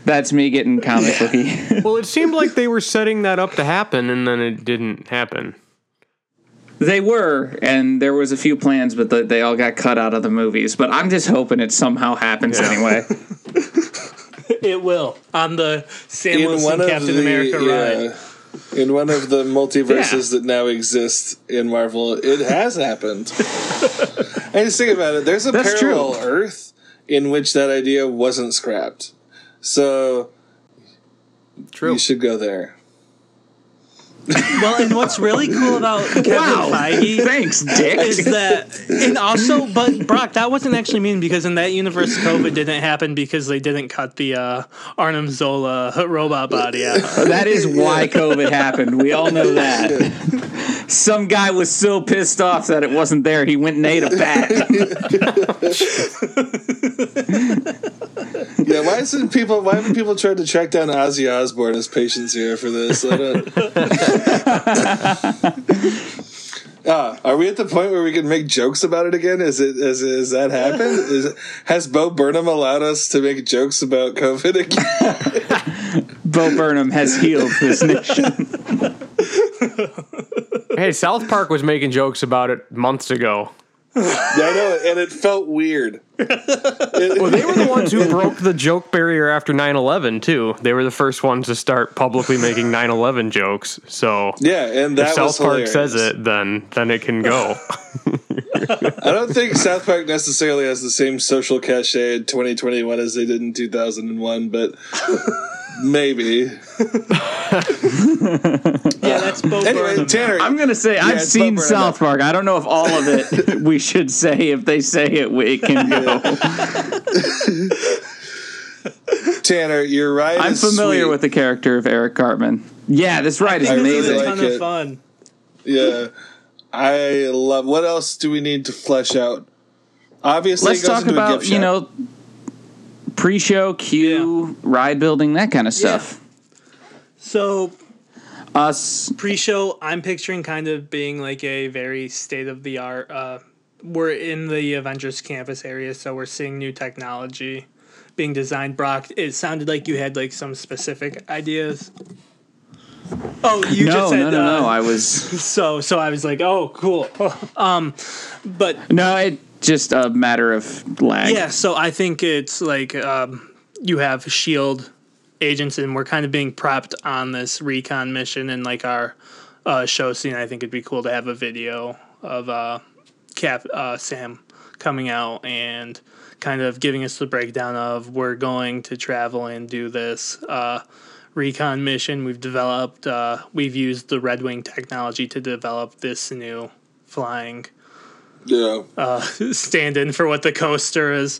that's me getting comic booky. Well, it seemed like they were setting that up to happen, and then it didn't happen. They were, and there was a few plans, but the, they all got cut out of the movies. But I'm just hoping it somehow happens Yeah. anyway. It will on the Sam In Wilson Captain the America ride. yeah, in one of the multiverses that now exist in Marvel, it has happened. and just think about it. There's a That's parallel true. Earth in which that idea wasn't scrapped. So True. you should go there. Well, and what's really cool about *laughs* Kevin Feige Thanks, Dick. is that, and also, but Brock, that wasn't actually mean because in that universe, COVID didn't happen because they didn't cut the uh, Arnim Zola *laughs* robot body out. that is why COVID happened. We all know that. *laughs* Some guy was so pissed off that it wasn't there, he went and ate a bat. *laughs* Yeah, why isn't people? Why haven't people tried to track down Ozzy Osbourne as patients here for this? I don't. *laughs* Ah, are we at the point where we can make jokes about it again? Is it? Is, is that happened? Is has Bo Burnham allowed us to make jokes about COVID again? Bo Burnham has healed this nation. *laughs* Hey, South Park was making jokes about it months ago. Yeah, I know, and it felt weird. *laughs* Well, they were the ones who broke the joke barrier after 9/11 too. They were the first ones to start publicly making 9/11 jokes. So Yeah, and that if was South Park hilarious. says it, then then it can go. *laughs* I don't think South Park necessarily has the same social cachet in 2021 as they did in 2001, but *laughs* maybe. *laughs* Yeah, that's Bo Anyway, Burnham. Tanner, I'm gonna say I've seen South Park. I don't know if all of it *laughs* we should say. If they say it, it can go. *laughs* Tanner, you're right. I'm familiar with the character of Eric Cartman. Yeah, this ride is I really This a amazing. like ton of it. fun. Yeah, I love. What else do we need to flesh out? Obviously, Let's it goes talk into a about gift you shop. know pre-show queue, ride building, that kind of stuff. So Us, pre-show i'm picturing kind of being like a very state of the art uh we're in the avengers campus area so we're seeing new technology being designed brock it sounded like you had like some specific ideas oh you no, just said no, no, uh, no. I was *laughs* so so i was like oh cool *laughs* um but no. It just a matter of lag. yeah so i think it's like um you have shield agents and we're kind of being prepped on this recon mission and like our uh, show scene i think it'd be cool to have a video of uh, cap uh, sam coming out and kind of giving us the breakdown of we're going to travel and do this uh, recon mission we've developed uh, we've used the Redwing technology to develop this new flying Yeah. Uh, *laughs* stand-in for what the coaster is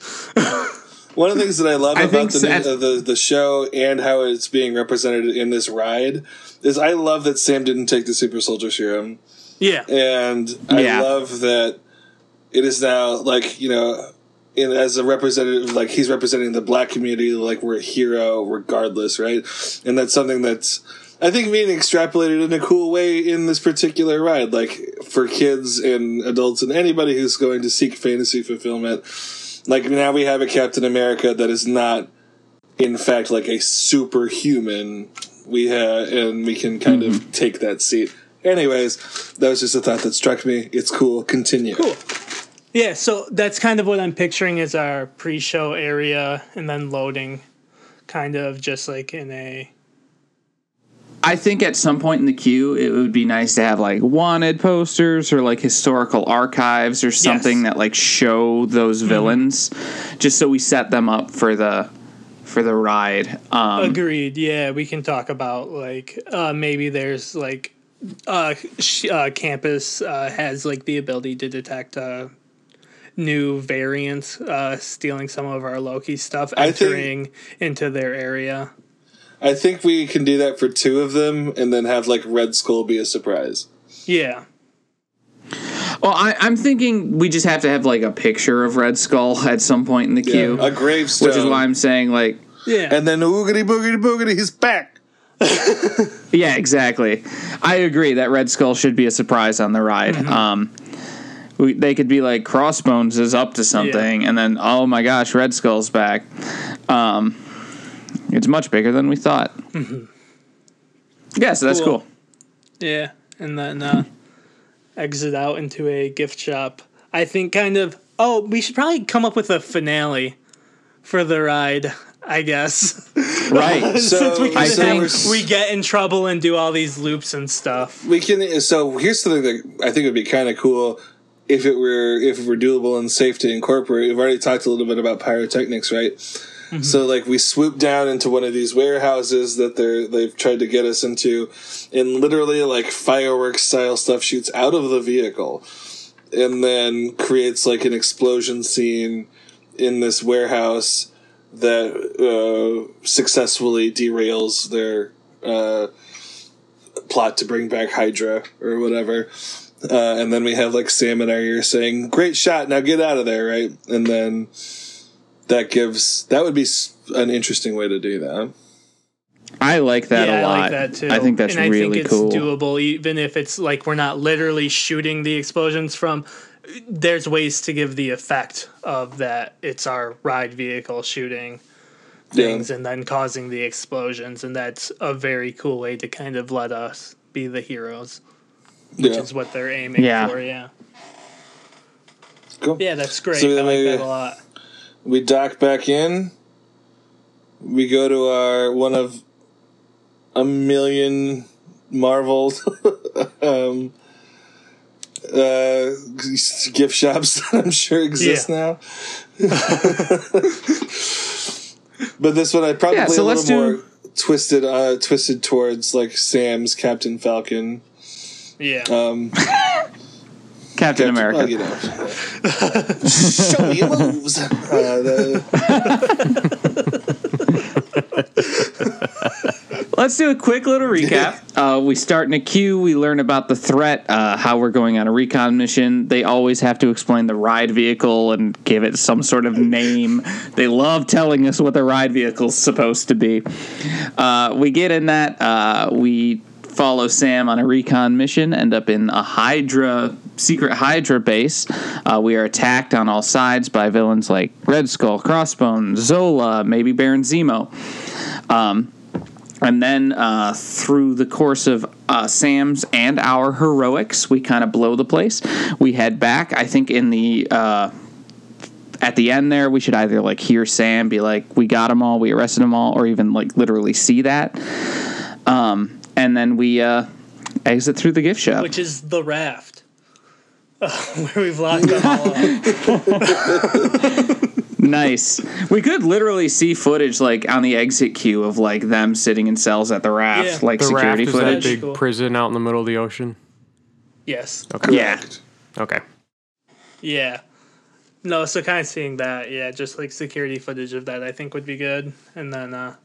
One of the things that I *laughs* love I about the, Seth- new, uh, the the show and how it's being represented in this ride is I love that Sam didn't take the super soldier serum, yeah and I Yeah. love that it is now like you know. In, as a representative, like he's representing the black community, like we're a hero regardless, right? And that's something that's, I think, being extrapolated in a cool way in this particular ride, like for kids and adults and anybody who's going to seek fantasy fulfillment. Like now we have a Captain America that is not, in fact, like a superhuman. We have, and we can kind of mm-hmm. take that seat. Anyways, that was just a thought that struck me. It's cool. Continue. Cool. Yeah, so that's kind of what I'm picturing as our pre-show area, and then loading, kind of just like in a I think at some point in the queue, it would be nice to have like wanted posters or like historical archives or something Yes. that like show those villains, just so we set them up for the for the ride. Um, Agreed. Yeah, we can talk about like uh, maybe there's like uh, sh- uh, campus uh, has like the ability to detect uh, new variants uh, stealing some of our Loki stuff, I think- entering into their area. I think we can do that for two of them, and then have like Red Skull be a surprise. Yeah. well, I, I'm thinking we just have to have like a picture of Red Skull *laughs* at some point in the queue, a gravestone, which is why I'm saying like, Yeah. and then oogity boogity boogity, he's back. *laughs* yeah, exactly. I agree that Red Skull should be a surprise on the ride. Um, we, they could be like Crossbones is up to something, and then oh my gosh, Red Skull's back. Um, it's much bigger than we thought. Yeah, so that's Cool. cool. Yeah, and then uh, exit out into a gift shop. I think kind of. Oh, we should probably come up with a finale for the ride. I guess *laughs* Right. *laughs* So, since we I so can we get in trouble and do all these loops and stuff. we can. So here's something that I think would be kind of cool if it were if it were doable and safe to incorporate. We've already talked a little bit about pyrotechnics, right? So like we swoop down into one of these warehouses that they're they've tried to get us into, and literally like fireworks style stuff shoots out of the vehicle, and then creates like an explosion scene in this warehouse that uh, successfully derails their uh, plot to bring back Hydra or whatever. Uh, and then we have like Sam and our ear saying, "Great shot! Now get out of there!" Right? And then that gives that would be an interesting way to do that. I like that yeah, a lot. I like that too. I think that's and I really think it's cool. doable, even if it's like we're not literally shooting the explosions from. There's ways to give the effect of that. It's our ride vehicle shooting things and then causing the explosions, and that's a very cool way to kind of let us be the heroes, which Yeah, is what they're aiming Yeah. for. Yeah, cool. yeah, that's great. So I like that uh, a lot. We dock back in. We go to our one of a million Marvel *laughs* um, uh, gift shops *laughs* that I'm sure exist now. but this one I probably Yeah, so a let's little do- more twisted, uh, twisted towards like Sam's Captain Falcon. Yeah, Um, *laughs* Captain America. well, you know. *laughs* Show me your moves. Uh, the, Let's do a quick little recap. *laughs* Uh, we start in a queue. We learn about the threat, uh, how we're going on a recon mission. They always have to explain the ride vehicle and give it some sort of name. They love telling us what the ride vehicle's supposed to be. Uh, we get in that. Uh, we follow Sam on a recon mission, end up in a Hydra, secret Hydra base. Uh, we are attacked on all sides by villains like Red Skull, Crossbones, Zola, maybe Baron Zemo. Um, and then uh, through the course of uh, Sam's and our heroics, we kind of blow the place. We head back. I think in the uh, at the end there, we should either like hear Sam be like, "We got them all, we arrested them all," or even like literally see that. Um, and then we uh, exit through the gift shop. which is the raft. *laughs* where we've locked them all up. *laughs* nice. We could literally see footage like on the exit queue of like them sitting in cells at the raft, Yeah. like The raft security is that footage. big Cool. prison out in the middle of the ocean. Yes. Yeah. correct. Okay. Yeah. No, so kind of seeing that, yeah, just like security footage of that, I think would be good. And then, uh,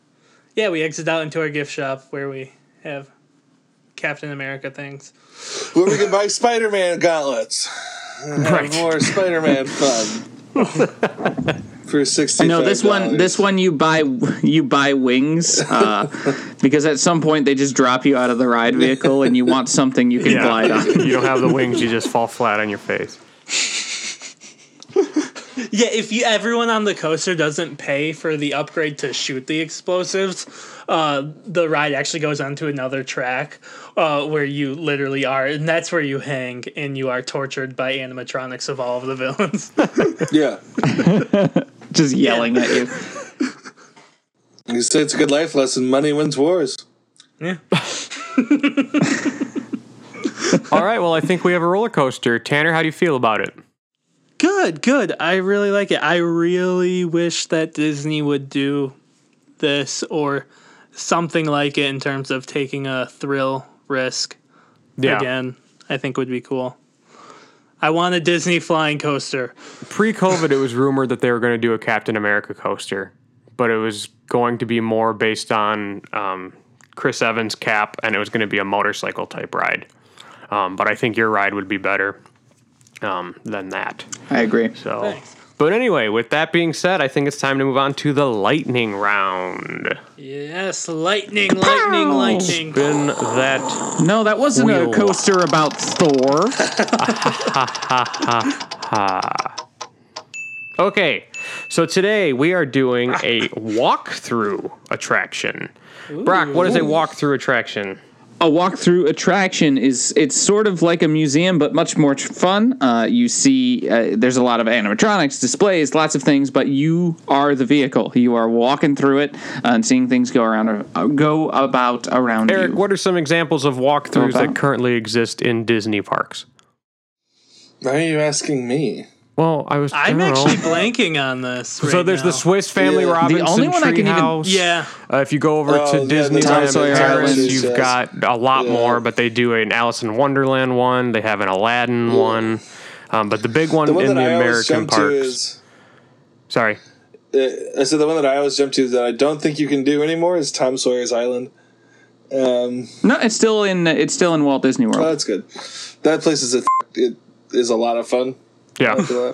yeah, we exit out into our gift shop where we have Captain America things. Where we can buy Spider-Man gauntlets. And Right. more Spider-Man fun. For sixty. No, this one. This one you buy you buy wings uh, because at some point they just drop you out of the ride vehicle and you want something you can glide on. you don't have the wings, you just fall flat on your face. *laughs* Yeah, if you everyone on the coaster doesn't pay for the upgrade to shoot the explosives, uh, the ride actually goes onto another track uh, where you literally are, and that's where you hang and you are tortured by animatronics of all of the villains. *laughs* Yeah. *laughs* Just yelling at you. You say it's a good life lesson. Money wins wars. yeah. *laughs* All right, well, I think we have a roller coaster. Tanner, how do you feel about it? Good, good. I really like it. I really wish that Disney would do this or something like it in terms of taking a thrill risk Yeah. again, I think would be cool. I want a Disney flying coaster. Pre-COVID, it was rumored that they were going to do a Captain America coaster, but it was going to be more based on um, Chris Evans' cap, and it was going to be a motorcycle type ride. Um, but I think your ride would be better um, than that. I agree. So, Thanks. but anyway, with that being said, I think it's time to move on to the lightning round. Yes, lightning, lightning, lightning. Spin that No, that wasn't Wheel. a coaster about Thor. *laughs* Okay, so today we are doing a walkthrough attraction. Brock, what is a walkthrough attraction? A walkthrough attraction is it's sort of like a museum but much more fun uh, you see uh, there's a lot of animatronics displays lots of things but you are the vehicle you are walking through it and seeing things go around uh, go about around Eric, you what are some examples of walkthroughs that currently exist in Disney parks? Why are you asking me? Well, I was. I I'm don't know. actually blanking on this. So there's now. the Swiss Family Yeah. The only one I can even- Yeah. Uh, if you go over Oh, to yeah, the Disneyland in Paris, Island, you've yes. got a lot Yeah. more, but they do an Alice in Wonderland one. They have an Aladdin one. Um, but the big one, The one in the I American parks. is. Sorry. Uh, I said the one that I always jump to that I don't think you can do anymore is Tom Sawyer's Island. Um, no it's still in it's still in walt disney oh, world that's good. That place is a it is a lot of fun. Yeah.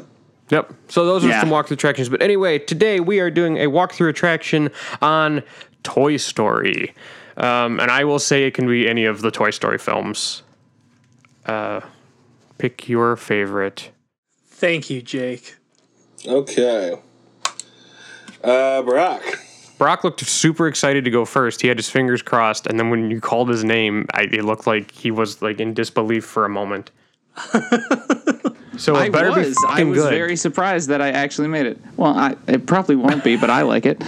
Yep. So those are Yeah. some walkthrough attractions. But anyway, today we are doing a walkthrough attraction on Toy Story. Um, and I will say it can be any of the Toy Story films. Uh, pick your favorite. Thank you, Jake. Okay. Uh, Brock. Brock looked super excited to go first. He had his fingers crossed, and then when you called his name, I, it looked like he was like in disbelief for a moment. *laughs* so it I better was. be I was good. very surprised that I actually made it. Well, I, it probably won't be, but I like it.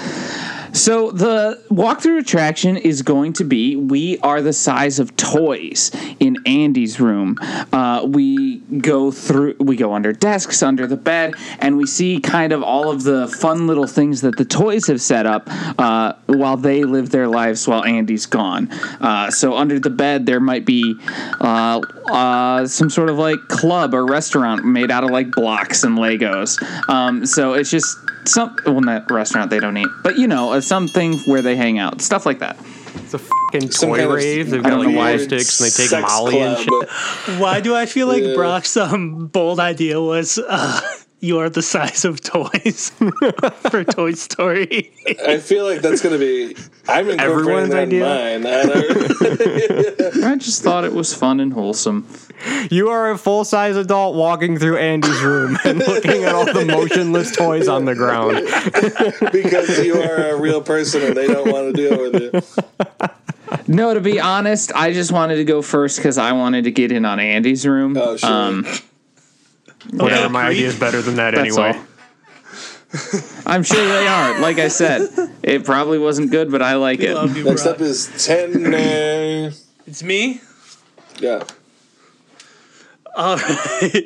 So the walkthrough attraction is going to be we are the size of toys in Andy's room. Uh, we go through, we go under desks, under the bed, and we see kind of all of the fun little things that the toys have set up uh, while they live their lives while Andy's gone. Uh, so under the bed there might be uh, uh, some sort of like club or restaurant made out of like blocks and Legos. Um, so it's just some well not restaurant they don't eat but you know uh, something where they hang out stuff like that It's a fucking Some toy kind of rave. They've I got don't like know why. glow sticks and they take Sex Molly and shit. Why do I feel like Yeah. Brock's um, bold idea was uh, you are the size of toys *laughs* for Toy Story? I feel like that's going to be. I'm incorporating Everyone's that idea? in mine. I *laughs* i just thought it was fun and wholesome You are a full size adult walking through Andy's room and looking at all the motionless toys on the ground. *laughs* because you are a real person and they don't want to deal with you. no to be honest i just wanted to go first because i wanted to get in on andy's room Oh, sure. um, Whatever, my idea is better than that that's anyway. all *laughs* i'm sure they are like i said it probably wasn't good but i like it Love you, Next Brock. up is ten. Uh, It's me. yeah. All right.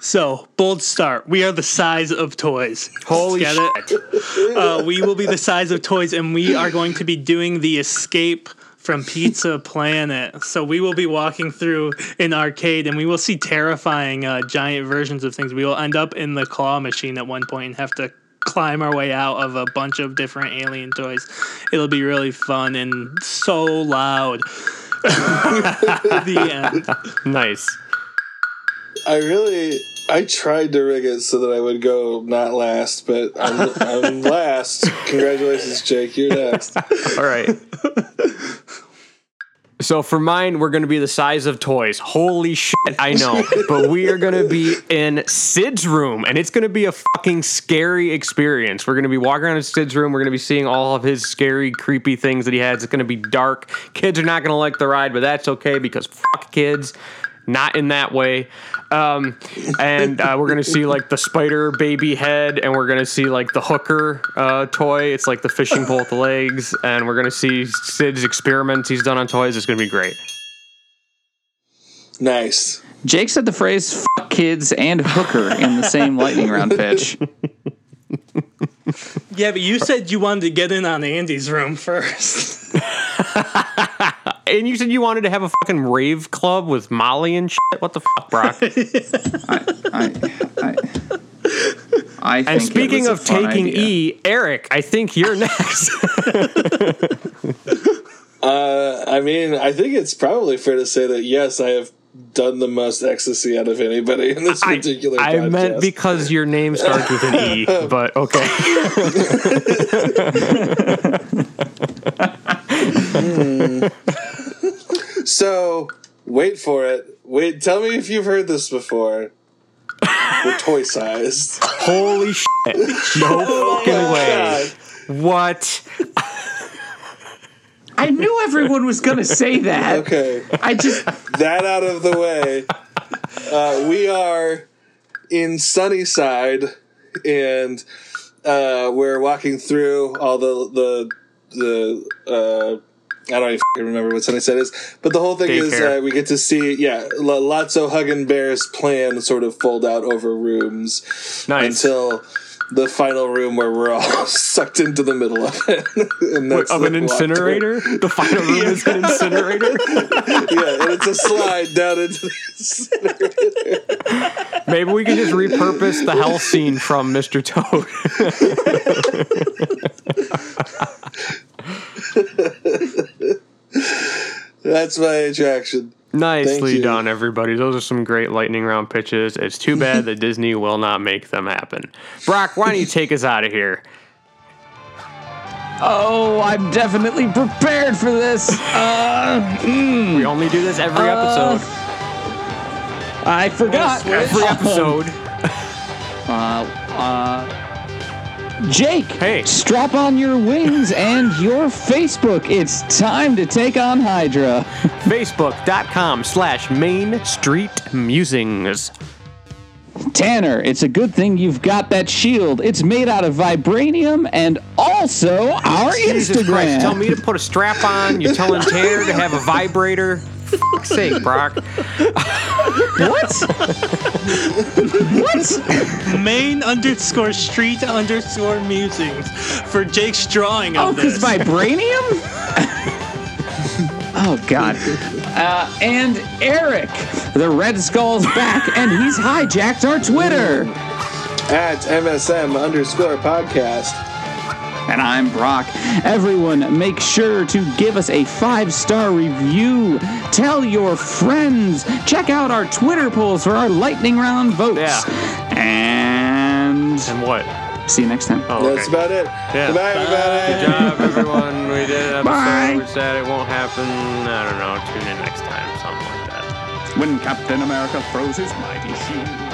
So, bold start. We are the size of toys. Holy Get shit. it? Uh, we will be the size of toys, and we are going to be doing the escape from *laughs* Pizza Planet. So we will be walking through an arcade, and we will see terrifying uh, giant versions of things. We will end up in the claw machine at one point and have to climb our way out of a bunch of different alien toys. It'll be really fun and so loud. *laughs* the end. *laughs* Nice. I really. I tried to rig it so that I would go not last, but I'm, I'm *laughs* last. Congratulations, Jake. You're next. *laughs* All right. So for mine, we're going to be the size of toys. Holy shit, I know. *laughs* but we are going to be in Sid's room, and it's going to be a fucking scary experience. We're going to be walking around in Sid's room. We're going to be seeing all of his scary, creepy things that he has. It's going to be dark. Kids are not going to like the ride, but that's okay because fuck kids. Not in that way. Um, and uh, we're gonna see like the spider baby head, and we're gonna see like the hooker uh, toy. It's like the fishing pole with the legs, and we're gonna see Sid's experiments he's done on toys. It's gonna be great. Nice. Jake said the phrase "fuck kids" and "hooker" in the same lightning round pitch. *laughs* Yeah, but you said you wanted to get in on Andy's room first. *laughs* And you said you wanted to have a fucking rave club with Molly and shit. What the fuck, Brock? *laughs* I, I, I think and speaking of taking idea. E, Eric, I think you're *laughs* next. *laughs* Uh, I mean, I think it's probably fair to say that yes, I have done the most ecstasy out of anybody in this I, particular. I podcast. meant because your name starts with an E, but okay. *laughs* So wait for it. Wait, tell me if you've heard this before. We're toy sized. Holy shit. No *laughs* fucking way. What? I knew everyone was going to say that. Okay, I just that out of the way. Uh, we are in Sunnyside, and uh, we're walking through all the the the. Uh, I don't even remember what Sunnyside is, but the whole thing is uh, we get to see, yeah, Lotso Huggin Bear's plan sort of fold out over rooms Nice. until the final room where we're all *laughs* sucked into the middle of it. *laughs* and that's of an through. incinerator? The final room is an *laughs* incinerator? Yeah, and it's a slide down into the incinerator. Maybe we can just repurpose the hell scene from Mr. Toad. *laughs* That's my attraction. Nicely done, everybody. Those are some great lightning round pitches. It's too bad that *laughs* Disney will not make them happen. Brock, why don't you take us out of here? Oh, I'm definitely prepared for this. Uh, We only do this every Uh, episode. I forgot. Every *laughs* episode. Uh, uh, Jake, Hey. strap on your wings *laughs* and your Facebook. It's time to take on Hydra. *laughs* Facebook.com slash Main Street Musings. Tanner, it's a good thing you've got that shield. It's made out of vibranium and also our Jesus Instagram. Christ, tell me to put a strap on. You're telling Tanner to have a vibrator. For fuck's sake, Brock. what? what? Main underscore street underscore musings for Jake's drawing Oh, of because this. vibranium? *laughs* oh, God. Uh, and Eric, the Red Skull's back, and he's hijacked our Twitter. At MSM underscore podcast. And I'm Brock. Everyone, make sure to give us a five star review. Tell your friends. Check out our Twitter polls for our lightning round votes. Yeah. And And what? see you next time. Oh, That's about it. Yeah. Goodbye, everybody. Good job, everyone. We did an Bye. We said it won't happen. I don't know. Tune in next time. Something like that. when Captain America throws his mighty shield.